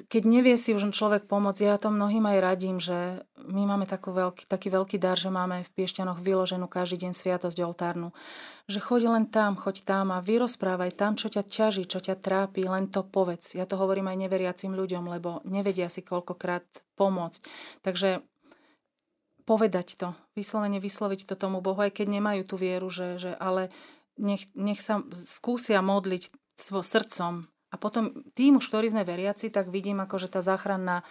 Speaker 2: keď nevie si už človek pomôcť, ja to mnohým aj radím, že my máme takú veľký, taký veľký dar, že máme v Piešťanoch vyloženú každý deň sviatosť oltárnu. Že choď len tam, choď tam a vyrozprávaj tam, čo ťa ťaží, čo ťa trápi, len to povedz. Ja to hovorím aj neveriacim ľuďom, lebo nevedia si koľkokrát pomôcť. Takže povedať to, vyslovene vysloviť to tomu Bohu, aj keď nemajú tú vieru, že, že ale nech, nech sa skúsia modliť svo srdcom. A potom tým už, ktorí sme veriaci, tak vidím, ako že tá záchranná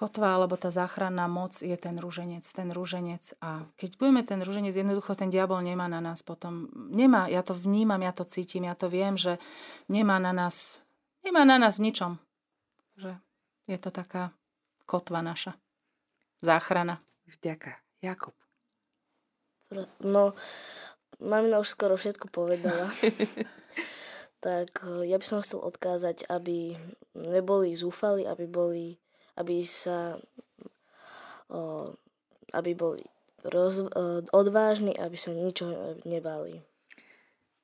Speaker 2: kotva alebo tá záchranná moc je ten rúženec, ten rúženec. A keď budeme ten rúženec, jednoducho ten diabol nemá na nás potom, nemá, ja to vnímam, ja to cítim, ja to viem, že nemá na nás, nemá na nás v ničom. Že je to taká kotva naša. Záchrana.
Speaker 1: Vďaka. Jakub.
Speaker 3: No, mamina už skoro všetko povedala. (laughs) tak eh, ja by som chcel odkázať, aby neboli zúfali, aby boli aby sa aby boli roz, odvážni, aby sa ničo nebali.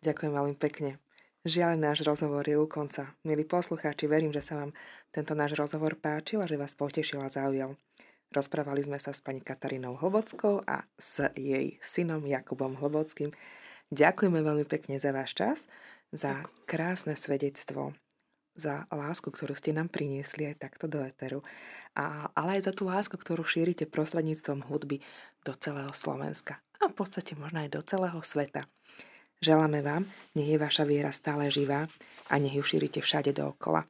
Speaker 1: Ďakujem veľmi pekne. Žiaľ, náš rozhovor je u konca. Milí poslucháči, verím, že sa vám tento náš rozhovor páčil a že vás potešil a zaujal. Rozprávali sme sa s pani Katarínou Hlbockou a s jej synom Jakubom Hlbockým. Ďakujeme veľmi pekne za váš čas, za krásne svedectvo za lásku, ktorú ste nám priniesli aj takto do Eteru, a, ale aj za tú lásku, ktorú šírite prostredníctvom hudby do celého Slovenska a v podstate možno aj do celého sveta. Želáme vám, nech je vaša viera stále živá a nech ju šírite všade dookola.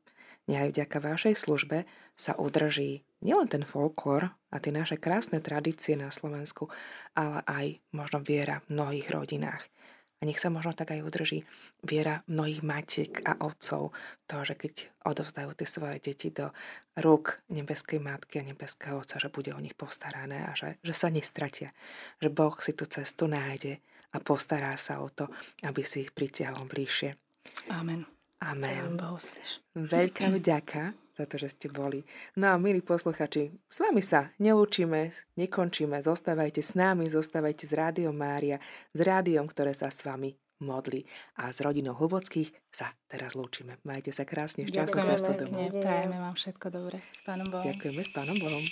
Speaker 1: Nech aj vďaka vašej službe sa udrží nielen ten folklór a tie naše krásne tradície na Slovensku, ale aj možno viera v mnohých rodinách. A nech sa možno tak aj udrží viera mnohých matiek a otcov, to, že keď odovzdajú tie svoje deti do rúk nebeskej matky a nebeského otca, že bude o nich postarané a že, že sa nestratia. Že Boh si tú cestu nájde a postará sa o to, aby si ich pritiahol bližšie.
Speaker 2: Amen.
Speaker 1: Amen. Veľká vďaka za to, že ste boli. No a milí posluchači, s vami sa nelúčime, nekončíme, zostávajte s nami, zostávajte s Rádiom Mária, s rádiom, ktoré sa s vami modlí. A s rodinou Hlbockých sa teraz lúčime. Majte sa krásne, šťastnú cestu domov.
Speaker 2: Prajeme vám všetko dobré. S Pánom Bohom.
Speaker 1: Ďakujeme s Pánom Bohom.